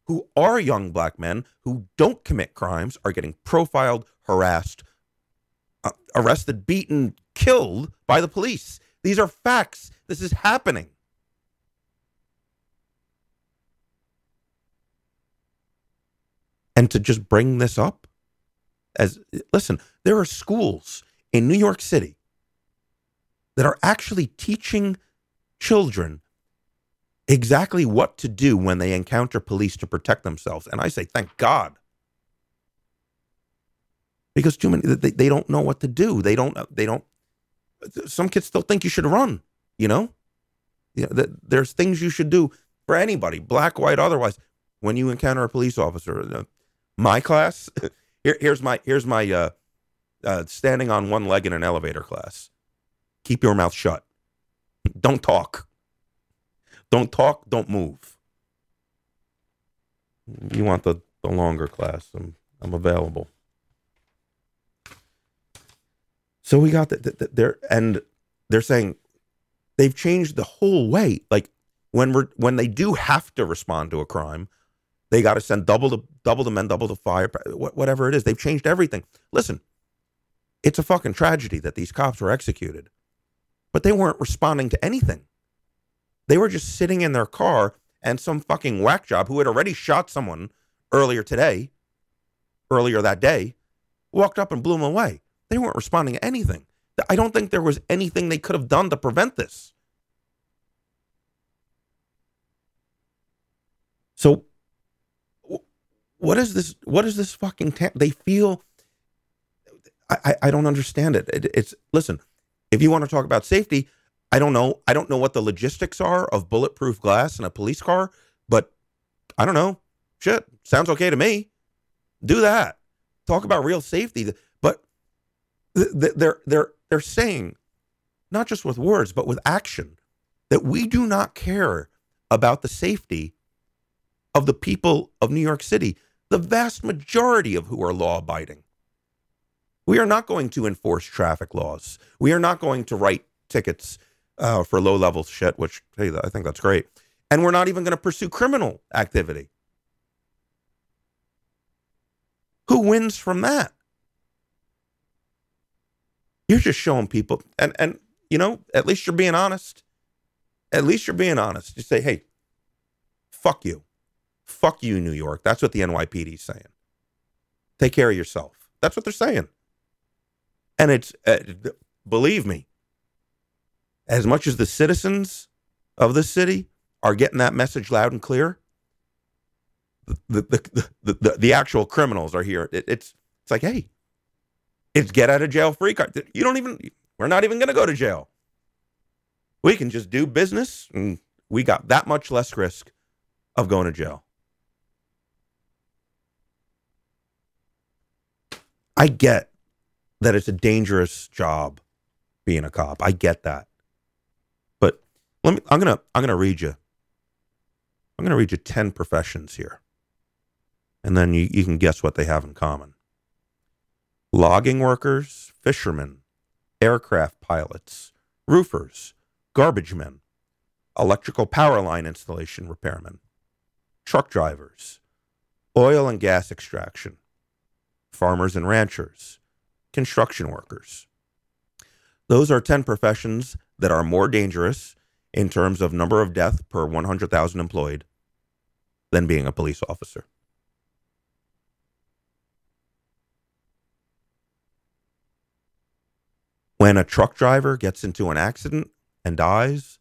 who are young black men who don't commit crimes are getting profiled, harassed, Uh, arrested, beaten, killed by the police. These are facts. This is happening. And to just bring this up as listen, there are schools in New York City that are actually teaching children exactly what to do when they encounter police to protect themselves. And I say, thank God. Because too many they, they don't know what to do. They don't they don't some kids still think you should run, you know? You know, there's things you should do for anybody, black, white, otherwise, when you encounter a police officer. My class, here, here's my here's my uh, uh, standing on one leg in an elevator class. Keep your mouth shut. Don't talk. Don't talk. Don't move. You want the, the longer class? I'm I'm available. So we got that the, there, and they're saying they've changed the whole way. Like when we're when they do have to respond to a crime, they got to send double the double the men, double the fire, whatever it is. They've changed everything. Listen, it's a fucking tragedy that these cops were executed, but they weren't responding to anything. They were just sitting in their car, and some fucking whack job who had already shot someone earlier today, earlier that day, walked up and blew them away. They weren't responding to anything. I don't think there was anything they could have done to prevent this. So, what is this? What is this fucking? Ta- they feel. I, I don't understand it. it. It's listen. If you want to talk about safety, I don't know. I don't know what the logistics are of bulletproof glass in a police car, but I don't know. Shit, sounds okay to me. Do that. Talk about real safety they're they're they're saying not just with words but with action that we do not care about the safety of the people of New York City, the vast majority of who are law abiding. We are not going to enforce traffic laws. We are not going to write tickets uh, for low level shit, which, hey, I think that's great. And we're not even going to pursue criminal activity. Who wins from that? You're just showing people, and and you know, at least you're being honest. At least you're being honest. You say, hey, fuck you, fuck you, New York. That's what the NYPD is saying. Take care of yourself. That's what they're saying. And it's uh, believe me, as much as the citizens of the city are getting that message loud and clear, the the the, the, the, the actual criminals are here. It, it's it's like, hey, it's get out of jail free card. You don't even, we're not even going to go to jail. We can just do business and we got that much less risk of going to jail. I get that it's a dangerous job being a cop. I get that. But let me I'm going to I'm going to read you. I'm going to read you 10 professions here. And then you, you can guess what they have in common logging workers, fishermen, aircraft pilots, roofers, garbage men, electrical power line installation repairmen, truck drivers, oil and gas extraction, farmers and ranchers, construction workers. Those are 10 professions that are more dangerous in terms of number of death per 100,000 employed than being a police officer. When a truck driver gets into an accident and dies,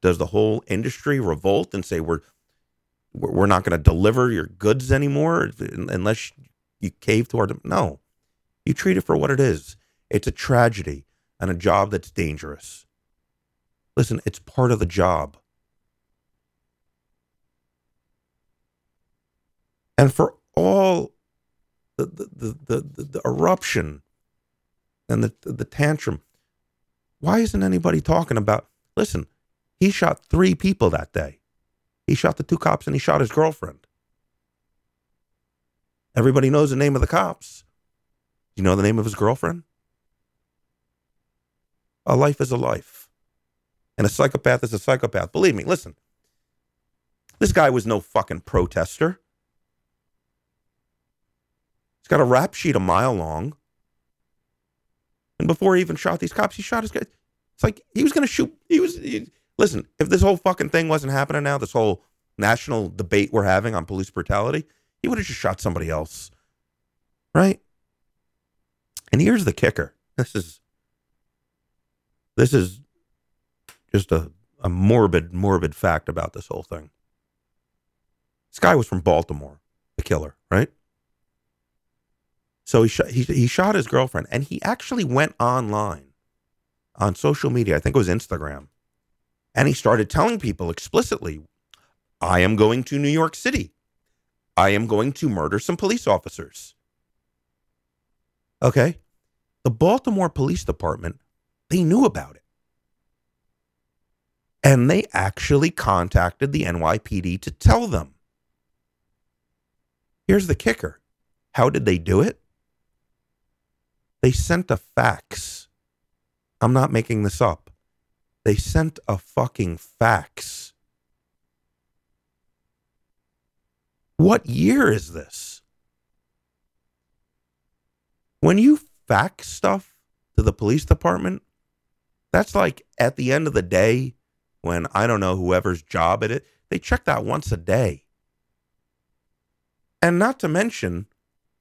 does the whole industry revolt and say we're we're not going to deliver your goods anymore unless you cave to our no. You treat it for what it is. It's a tragedy and a job that's dangerous. Listen it's part of the job. And for all the the the, the, the eruption and the the tantrum why isn't anybody talking about listen he shot three people that day. He shot the two cops and he shot his girlfriend. Everybody knows the name of the cops. You know the name of his girlfriend? A life is a life. And a psychopath is a psychopath. Believe me, listen. This guy was no fucking protester. He's got a rap sheet a mile long. And before he even shot these cops, he shot his guy. It's like he was going to shoot. He was. He, Listen, if this whole fucking thing wasn't happening now, this whole national debate we're having on police brutality, he would have just shot somebody else. Right? And here's the kicker. This is this is just a, a morbid, morbid fact about this whole thing. This guy was from Baltimore, the killer, right? So he shot he, he shot his girlfriend and he actually went online on social media. I think it was Instagram and he started telling people explicitly, I am going to New York City. I am going to murder some police officers. Okay. The Baltimore Police Department, they knew about it. And they actually contacted the NYPD to tell them. Here's the kicker how did they do it? They sent a fax. I'm not making this up. They sent a fucking fax. What year is this? When you fax stuff to the police department, that's like at the end of the day when I don't know whoever's job it is, they check that once a day. And not to mention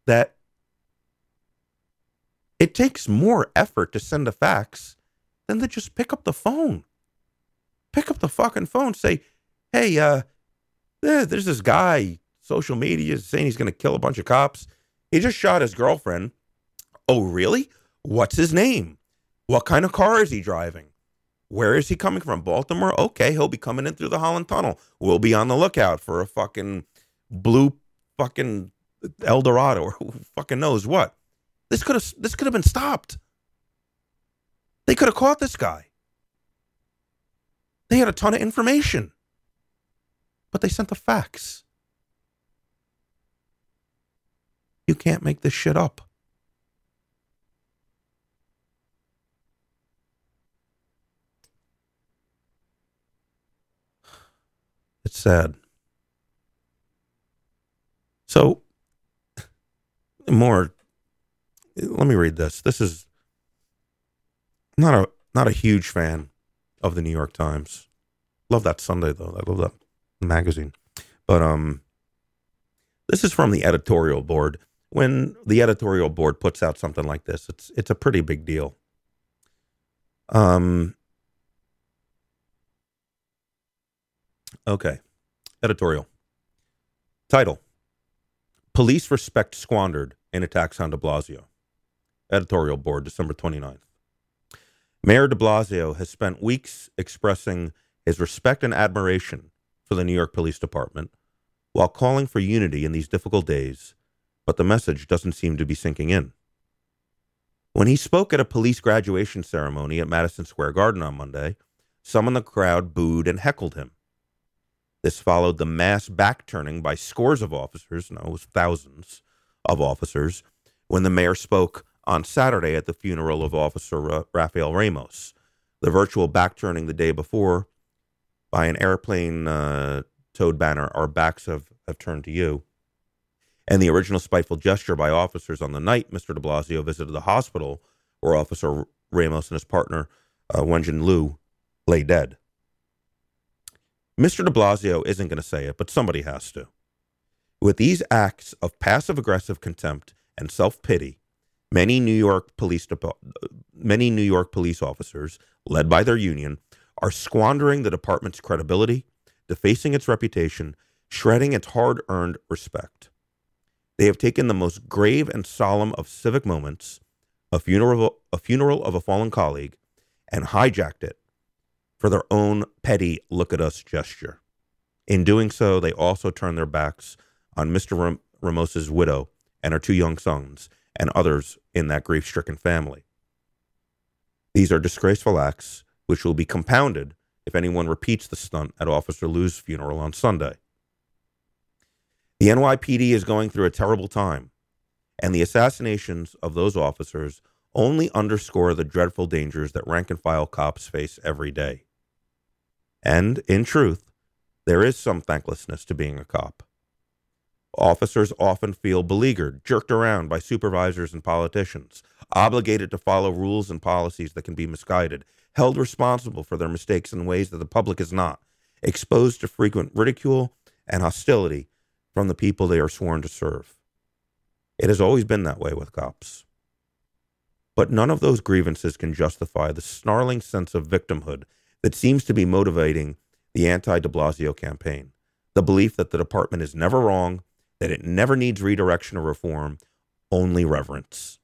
that it takes more effort to send a fax than to just pick up the phone. Pick up the fucking phone. Say, hey, uh, there's this guy, social media, is saying he's going to kill a bunch of cops. He just shot his girlfriend. Oh, really? What's his name? What kind of car is he driving? Where is he coming from? Baltimore? Okay, he'll be coming in through the Holland Tunnel. We'll be on the lookout for a fucking blue fucking El Dorado or who fucking knows what. This could have this could have been stopped. They could have caught this guy. They had a ton of information, but they sent a fax. You can't make this shit up. It's sad. So, more. Let me read this. This is not a not a huge fan of the New York Times. Love that Sunday though. I love that magazine. But um this is from the editorial board. When the editorial board puts out something like this, it's it's a pretty big deal. Um Okay. Editorial. Title Police Respect Squandered in Attacks on de Blasio. Editorial Board, December 29th. Mayor de Blasio has spent weeks expressing his respect and admiration for the New York Police Department while calling for unity in these difficult days, but the message doesn't seem to be sinking in. When he spoke at a police graduation ceremony at Madison Square Garden on Monday, some in the crowd booed and heckled him. This followed the mass backturning by scores of officers, no, it was thousands of officers, when the mayor spoke on Saturday at the funeral of Officer Ra- Rafael Ramos. The virtual backturning the day before by an airplane uh, towed banner, Our backs have, have turned to you. And the original spiteful gesture by officers on the night Mr. de Blasio visited the hospital where Officer Ramos and his partner, uh, Wenjian Liu, lay dead. Mr. de Blasio isn't going to say it, but somebody has to. With these acts of passive aggressive contempt and self pity, many New York police many New York police officers, led by their union, are squandering the department's credibility, defacing its reputation, shredding its hard-earned respect. They have taken the most grave and solemn of civic moments, a funeral, a funeral of a fallen colleague, and hijacked it for their own petty look at us gesture. In doing so, they also turn their backs on Mr. Ram- Ramos's widow and her two young sons and others in that grief stricken family. These are disgraceful acts which will be compounded if anyone repeats the stunt at Officer Liu's funeral on Sunday. The NYPD is going through a terrible time, and the assassinations of those officers only underscore the dreadful dangers that rank and file cops face every day. And, in truth, there is some thanklessness to being a cop. Officers often feel beleaguered, jerked around by supervisors and politicians, obligated to follow rules and policies that can be misguided, held responsible for their mistakes in ways that the public is not, exposed to frequent ridicule and hostility from the people they are sworn to serve. It has always been that way with cops. But none of those grievances can justify the snarling sense of victimhood that seems to be motivating the anti de Blasio campaign. The belief that the department is never wrong, that it never needs redirection or reform, only reverence.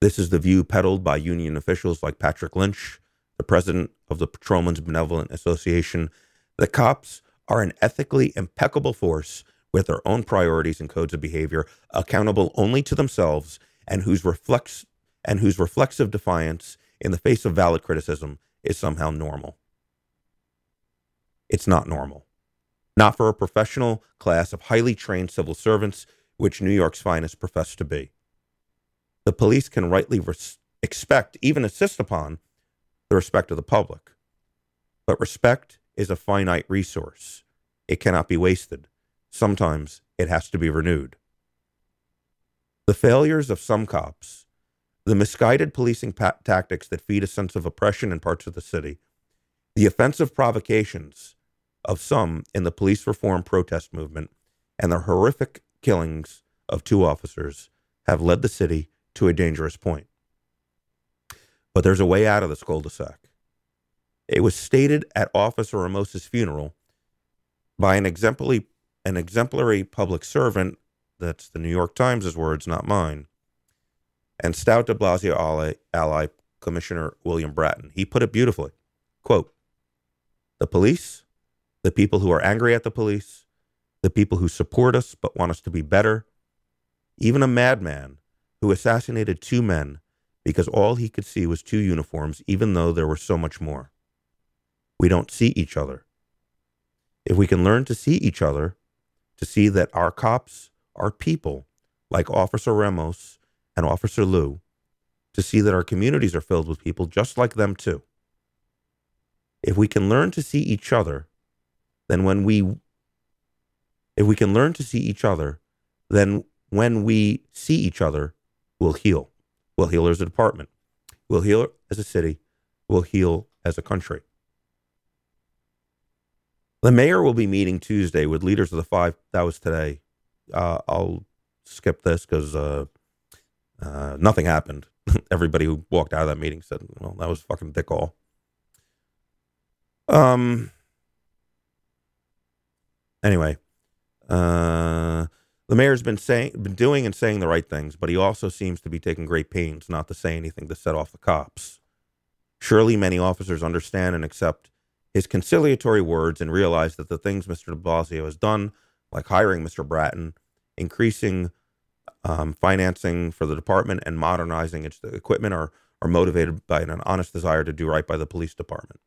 This is the view peddled by union officials like Patrick Lynch, the president of the Patrolmen's Benevolent Association. The cops are an ethically impeccable force with their own priorities and codes of behavior, accountable only to themselves, and whose reflex and whose reflexive defiance in the face of valid criticism is somehow normal. It's not normal. Not for a professional class of highly trained civil servants, which New York's finest profess to be. The police can rightly res- expect, even insist upon, the respect of the public. But respect is a finite resource. It cannot be wasted. Sometimes it has to be renewed. The failures of some cops, the misguided policing pa- tactics that feed a sense of oppression in parts of the city, the offensive provocations of some in the police reform protest movement, and the horrific killings of two officers have led the city to a dangerous point. But there's a way out of this cul-de-sac. It was stated at Officer Ramos's funeral by an exemplary, an exemplary public servant, that's the New York Times' words, not mine, and stout de Blasio ally, ally Commissioner William Bratton. He put it beautifully. Quote, the police, the people who are angry at the police, the people who support us but want us to be better, even a madman who assassinated two men because all he could see was two uniforms, even though there were so much more. We don't see each other. If we can learn to see each other, to see that our cops are people like Officer Ramos and Officer Liu, to see that our communities are filled with people just like them too. If we can learn to see each other, then when we if we can learn to see each other, then when we see each other, we'll heal. We'll heal as a department. We'll heal as a city. We'll heal as a country. The mayor will be meeting Tuesday with leaders of the five. That was today. Uh, I'll skip this because uh, uh, nothing happened. Everybody who walked out of that meeting said, "Well, that was fucking dick all." Um. Anyway, uh, the mayor's been saying, been doing and saying the right things, but he also seems to be taking great pains not to say anything to set off the cops. Surely, many officers understand and accept his conciliatory words and realize that the things Mr. de Blasio has done, like hiring Mr. Bratton, increasing um, financing for the department, and modernizing its equipment, are are motivated by an honest desire to do right by the police department.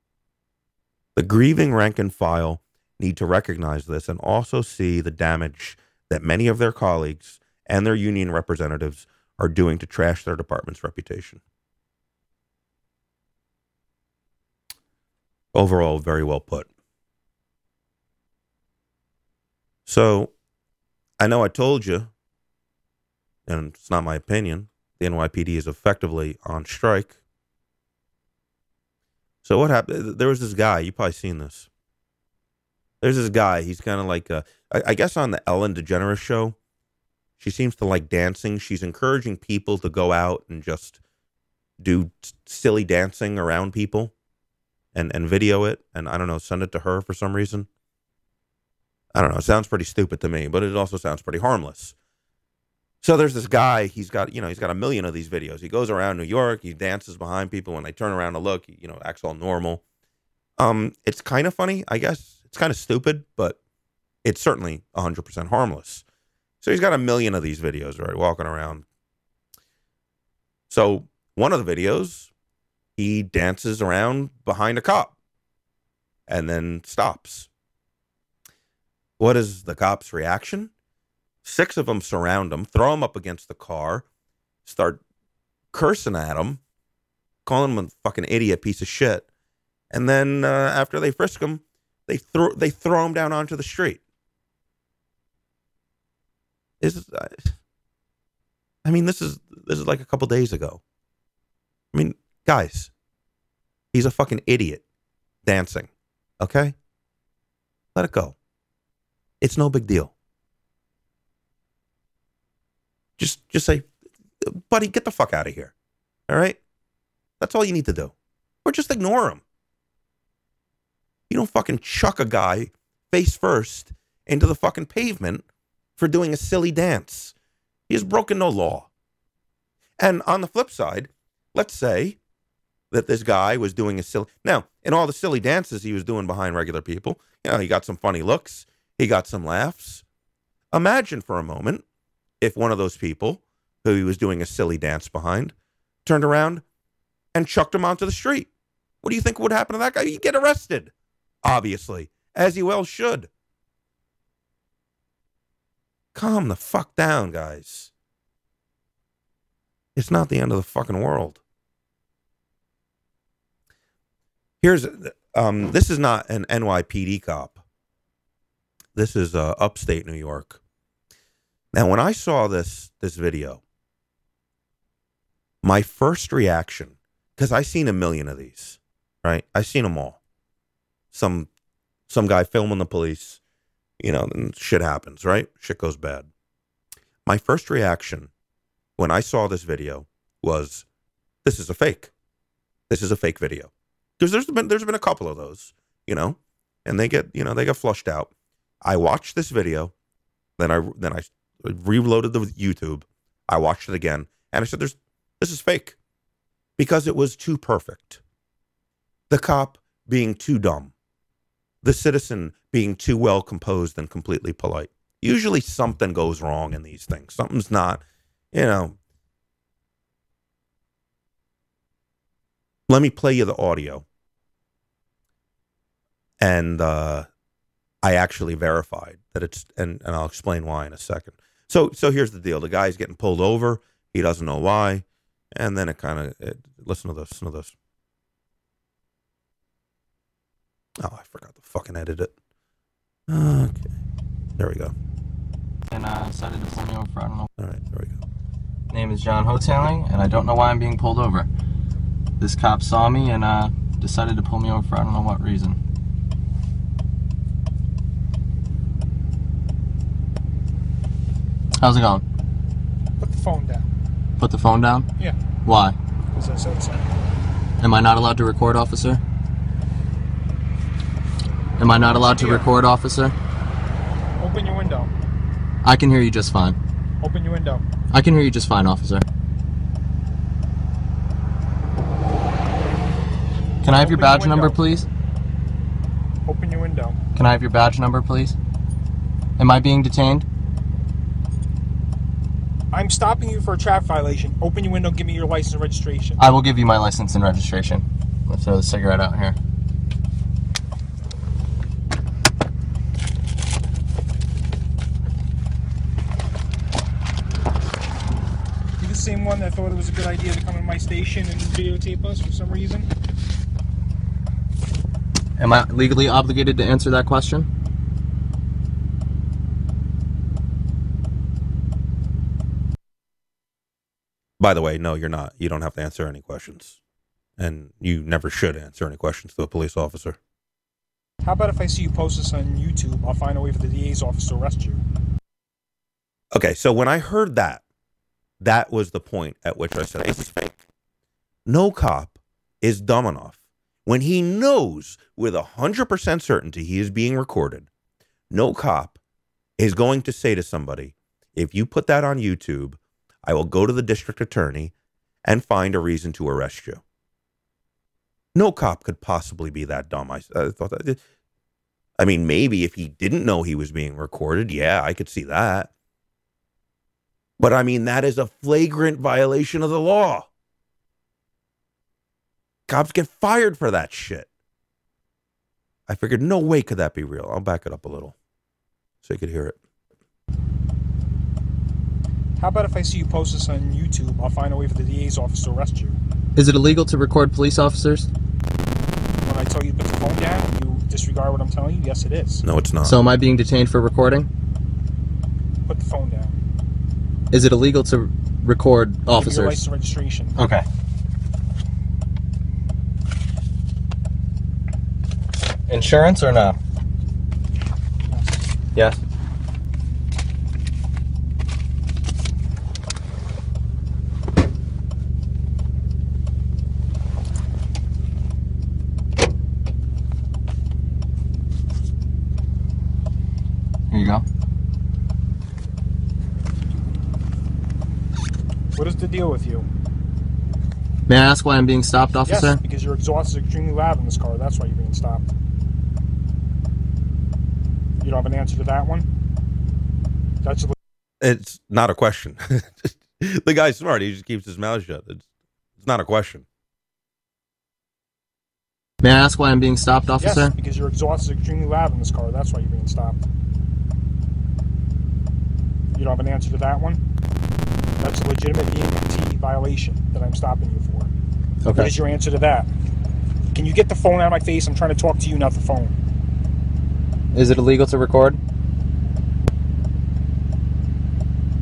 The grieving rank and file need to recognize this and also see the damage that many of their colleagues and their union representatives are doing to trash their department's reputation. Overall, very well put. So, I know I told you, and it's not my opinion, the NYPD is effectively on strike. So, what happened? There was this guy, you probably seen this. There's this guy, he's kind of like, a, I, I guess on the Ellen DeGeneres show, she seems to like dancing. She's encouraging people to go out and just do s- silly dancing around people and, and video it and I don't know, send it to her for some reason. I don't know. It sounds pretty stupid to me, but it also sounds pretty harmless. So there's this guy, he's got, you know, he's got a million of these videos. He goes around New York, he dances behind people when they turn around to look, you know, acts all normal. Um, it's kind of funny, I guess. It's kind of stupid, but it's certainly 100% harmless. So he's got a million of these videos, right, walking around. So one of the videos, he dances around behind a cop and then stops. What is the cop's reaction? Six of them surround him, throw him up against the car, start cursing at him, calling him a fucking idiot piece of shit. And then uh, after they frisk him, they throw they throw him down onto the street. This is, I mean, this is this is like a couple days ago. I mean, guys, he's a fucking idiot dancing. Okay, let it go. It's no big deal. Just just say, buddy, get the fuck out of here. All right, that's all you need to do, or just ignore him. You don't fucking chuck a guy face first into the fucking pavement for doing a silly dance. He has broken no law. And on the flip side, let's say that this guy was doing a silly. Now, in all the silly dances he was doing behind regular people, you know, he got some funny looks, he got some laughs. Imagine for a moment if one of those people who he was doing a silly dance behind turned around and chucked him onto the street. What do you think would happen to that guy? He'd get arrested, obviously, as he well should. Calm the fuck down, guys. It's not the end of the fucking world. Here's um this is not an NYPD cop. This is uh, upstate New York. Now, when I saw this this video, my first reaction because I seen a million of these, right? I seen them all. Some some guy filming the police, you know, and shit happens, right? Shit goes bad. My first reaction when I saw this video was, "This is a fake. This is a fake video." Because there's been there's been a couple of those, you know, and they get you know they get flushed out. I watched this video, then I then I reloaded the YouTube. I watched it again, and I said, "There's this is fake," because it was too perfect. The cop being too dumb, the citizen being too well composed and completely polite. Usually something goes wrong in these things. Something's not, you know. Let me play you the audio. And uh, I actually verified that it's, and, and I'll explain why in a second. So, so here's the deal: the guy's getting pulled over. He doesn't know why, and then it kind of listen to this. Listen to this. Oh, I forgot to fucking edit it. Okay, there we go. and uh, decided to pull me over for I don't know. All right, there we go. Name is John Hotailing, and I don't know why I'm being pulled over. This cop saw me and uh, decided to pull me over for I don't know what reason. How's it going? Put the phone down. Put the phone down? Yeah, Why? because that's outside. Am I not allowed to record, officer? Am I not allowed to Here. record, officer? Open your window. I can hear you just fine. Open your window. I can hear you just fine, officer. Can I have your Open your badge number, window. please? Open your window. Can I have your badge number, please? Am I being detained? I'm stopping you for a traffic violation. Open your window. Give me your license and registration. I will give you my license and registration. Let's throw the cigarette out here. You one that thought it was a good idea to come to my station and videotape us for some reason? Am I legally obligated to answer that question? By the way, no, you're not. You don't have to answer any questions. And you never should answer any questions to a police officer. How about if I see you post this on YouTube, I'll find a way for the DA's office to arrest you. Okay, so when I heard that, that was the point at which I said, this is fake. No cop is dumb enough when he knows with a 100% certainty he is being recorded. No cop is going to say to somebody, if you put that on YouTube, I will go to the district attorney and find a reason to arrest you. No cop could possibly be that dumb. I, I thought that. I mean, maybe if he didn't know he was being recorded, yeah, I could see that. But I mean, that is a flagrant violation of the law. Cops get fired for that shit. I figured, no way could that be real. I'll back it up a little so you could hear it. How about if I see you post this on YouTube, I'll find a way for the DA's office to arrest you. Is it illegal to record police officers? When I tell you to put the phone down, you disregard what I'm telling you? Yes, it is. No, it's not. So am I being detained for recording? Put the phone down. Is it illegal to record me your officers? license registration. Okay. Insurance or no? Yes. What is the deal with you? May I ask why I'm being stopped, officer? Yes, because your exhaust is extremely loud in this car. That's why you're being stopped. You don't have an answer to that one? That's a It's not a question. the guy's smart. He just keeps his mouth shut. It's, it's not a question. May I ask why I'm being stopped, officer? Yes, because your exhaust is extremely loud in this car. That's why you're being stopped. You don't have an answer to that one? That's a legitimate EMT violation that I'm stopping you for. What Okay. is your answer to that? Can you get the phone out of my face? I'm trying to talk to you, not the phone. Is it illegal to record?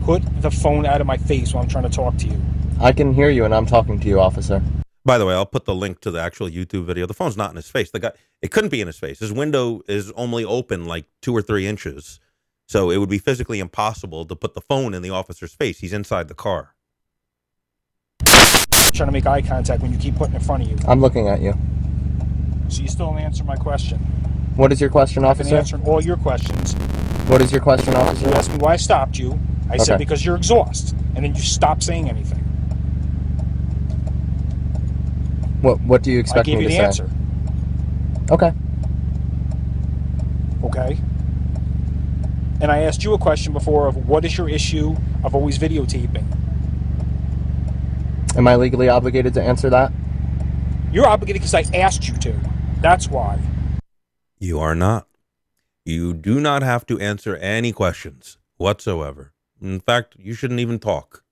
Put the phone out of my face while I'm trying to talk to you. I can hear you and I'm talking to you, officer. By the way, I'll put the link to the actual YouTube video. The phone's not in his face. The guy, it couldn't be in his face. His window is only open like two or three inches, so it would be physically impossible to put the phone in the officer's face. He's inside the car. I'm trying to make eye contact when you keep putting it in front of you. I'm looking at you. So you still don't answer my question. What is your question, I've been officer? answering all your questions. What is your question, officer? You officer? asked me why I stopped you. I said Okay. because you're exhaust, and then you stopped saying anything. What What do you I expect gave me you to the say? answer. Okay. Okay. And I asked you a question before of what is your issue of always videotaping? Am I legally obligated to answer that? You're obligated because I asked you to. That's why. You are not. You do not have to answer any questions whatsoever. In fact, you shouldn't even talk.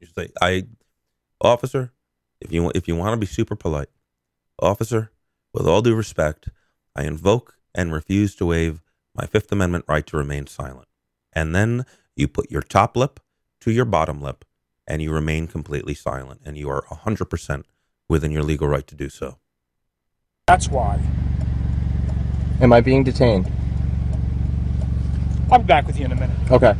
You say, "I, officer, if you if you want to be super polite, officer, with all due respect, I invoke and refuse to waive my Fifth Amendment right to remain silent." And then you put your top lip to your bottom lip, and you remain completely silent, and you are hundred percent within your legal right to do so. That's why. Am I being detained? I'll be back with you in a minute. Okay.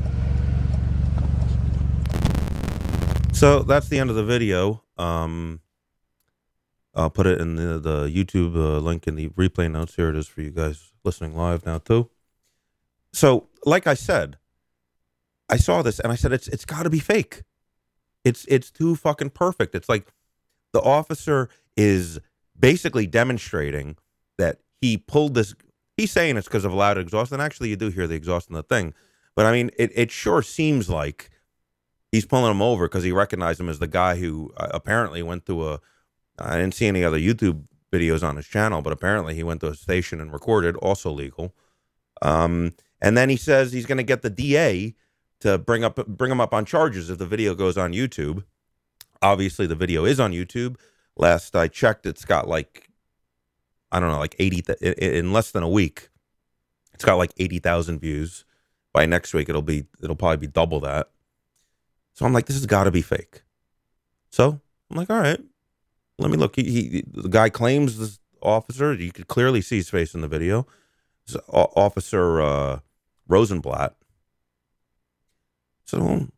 So that's the end of the video. Um, I'll put it in the, the YouTube uh, link in the replay notes. Here it is for you guys listening live now too. So, like I said, I saw this and I said it's it's got to be fake. It's it's too fucking perfect. It's like the officer is basically demonstrating that he pulled this. He's saying it's because of loud exhaust, and actually, you do hear the exhaust in the thing. But I mean, it it sure seems like he's pulling him over because he recognized him as the guy who uh, apparently went to a. I didn't see any other YouTube videos on his channel, but apparently he went to a station and recorded, also legal. Um, and then he says he's going to get the DA to bring up bring him up on charges if the video goes on YouTube. obviously the video is on YouTube. Last I checked, it's got like I don't know, like eighty th- in less than a week. It's got like eighty thousand views. By next week, it'll be it'll probably be double that. So I'm like, this has got to be fake. So I'm like, all right, let me look. He, he the guy claims this officer. You could clearly see his face in the video. Officer uh, Rosenblatt. So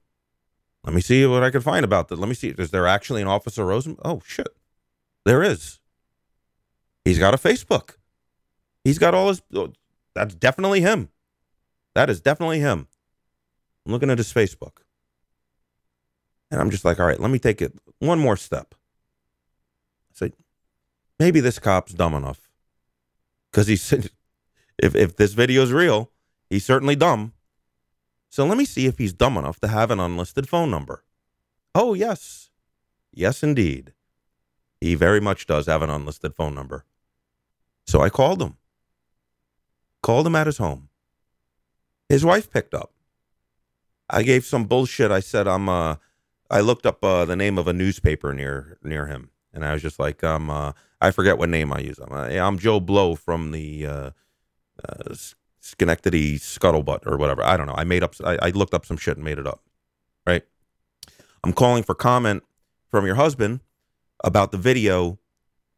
let me see what I can find about that. Let me see. Is there actually an Officer Rosen? Oh shit, there is. He's got a Facebook. He's got all his. oh, That's definitely him. That is definitely him. I'm looking at his Facebook. And I'm just like, all right, let me take it one more step. I say, maybe this cop's dumb enough. Because he said, if, if this video is real, he's certainly dumb. So let me see if he's dumb enough to have an unlisted phone number. Oh, yes. Yes, indeed. He very much does have an unlisted phone number. So I called him. Called him at his home. His wife picked up. I gave some bullshit. I said I'm uh I looked up uh, the name of a newspaper near near him, and I was just like, um, uh, I forget what name I use. I'm, uh, I'm Joe Blow from the uh, Schenectady Scuttlebutt or whatever. I don't know. I made up. I, I looked up some shit and made it up. Right. I'm calling for comment from your husband about the video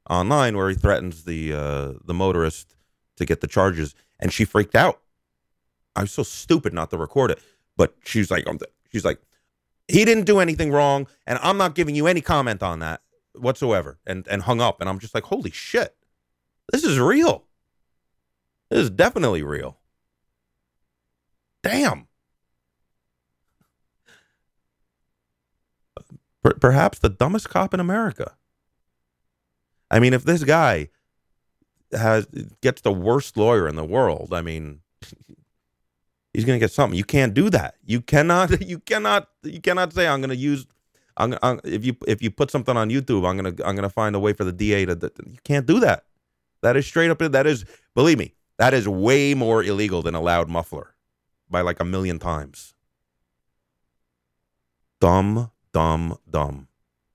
online where he threatens the uh, the motorist to get the charges, and she freaked out. I was so stupid not to record it, but she's like, she's like, he didn't do anything wrong, and I'm not giving you any comment on that whatsoever, and and hung up, and I'm just like, holy shit, this is real. This is definitely real. Damn. Perhaps the dumbest cop in America. I mean, if this guy has gets the worst lawyer in the world, I mean, he's going to get something. You can't do that. You cannot. You cannot. You cannot say I'm going to use. I'm, I'm if you if you put something on YouTube, I'm gonna I'm gonna find a way for the DA to. to- You can't do that. That is straight up. That is believe me. That is way more illegal than a loud muffler, by like a million times. Dumb, dumb, dumb.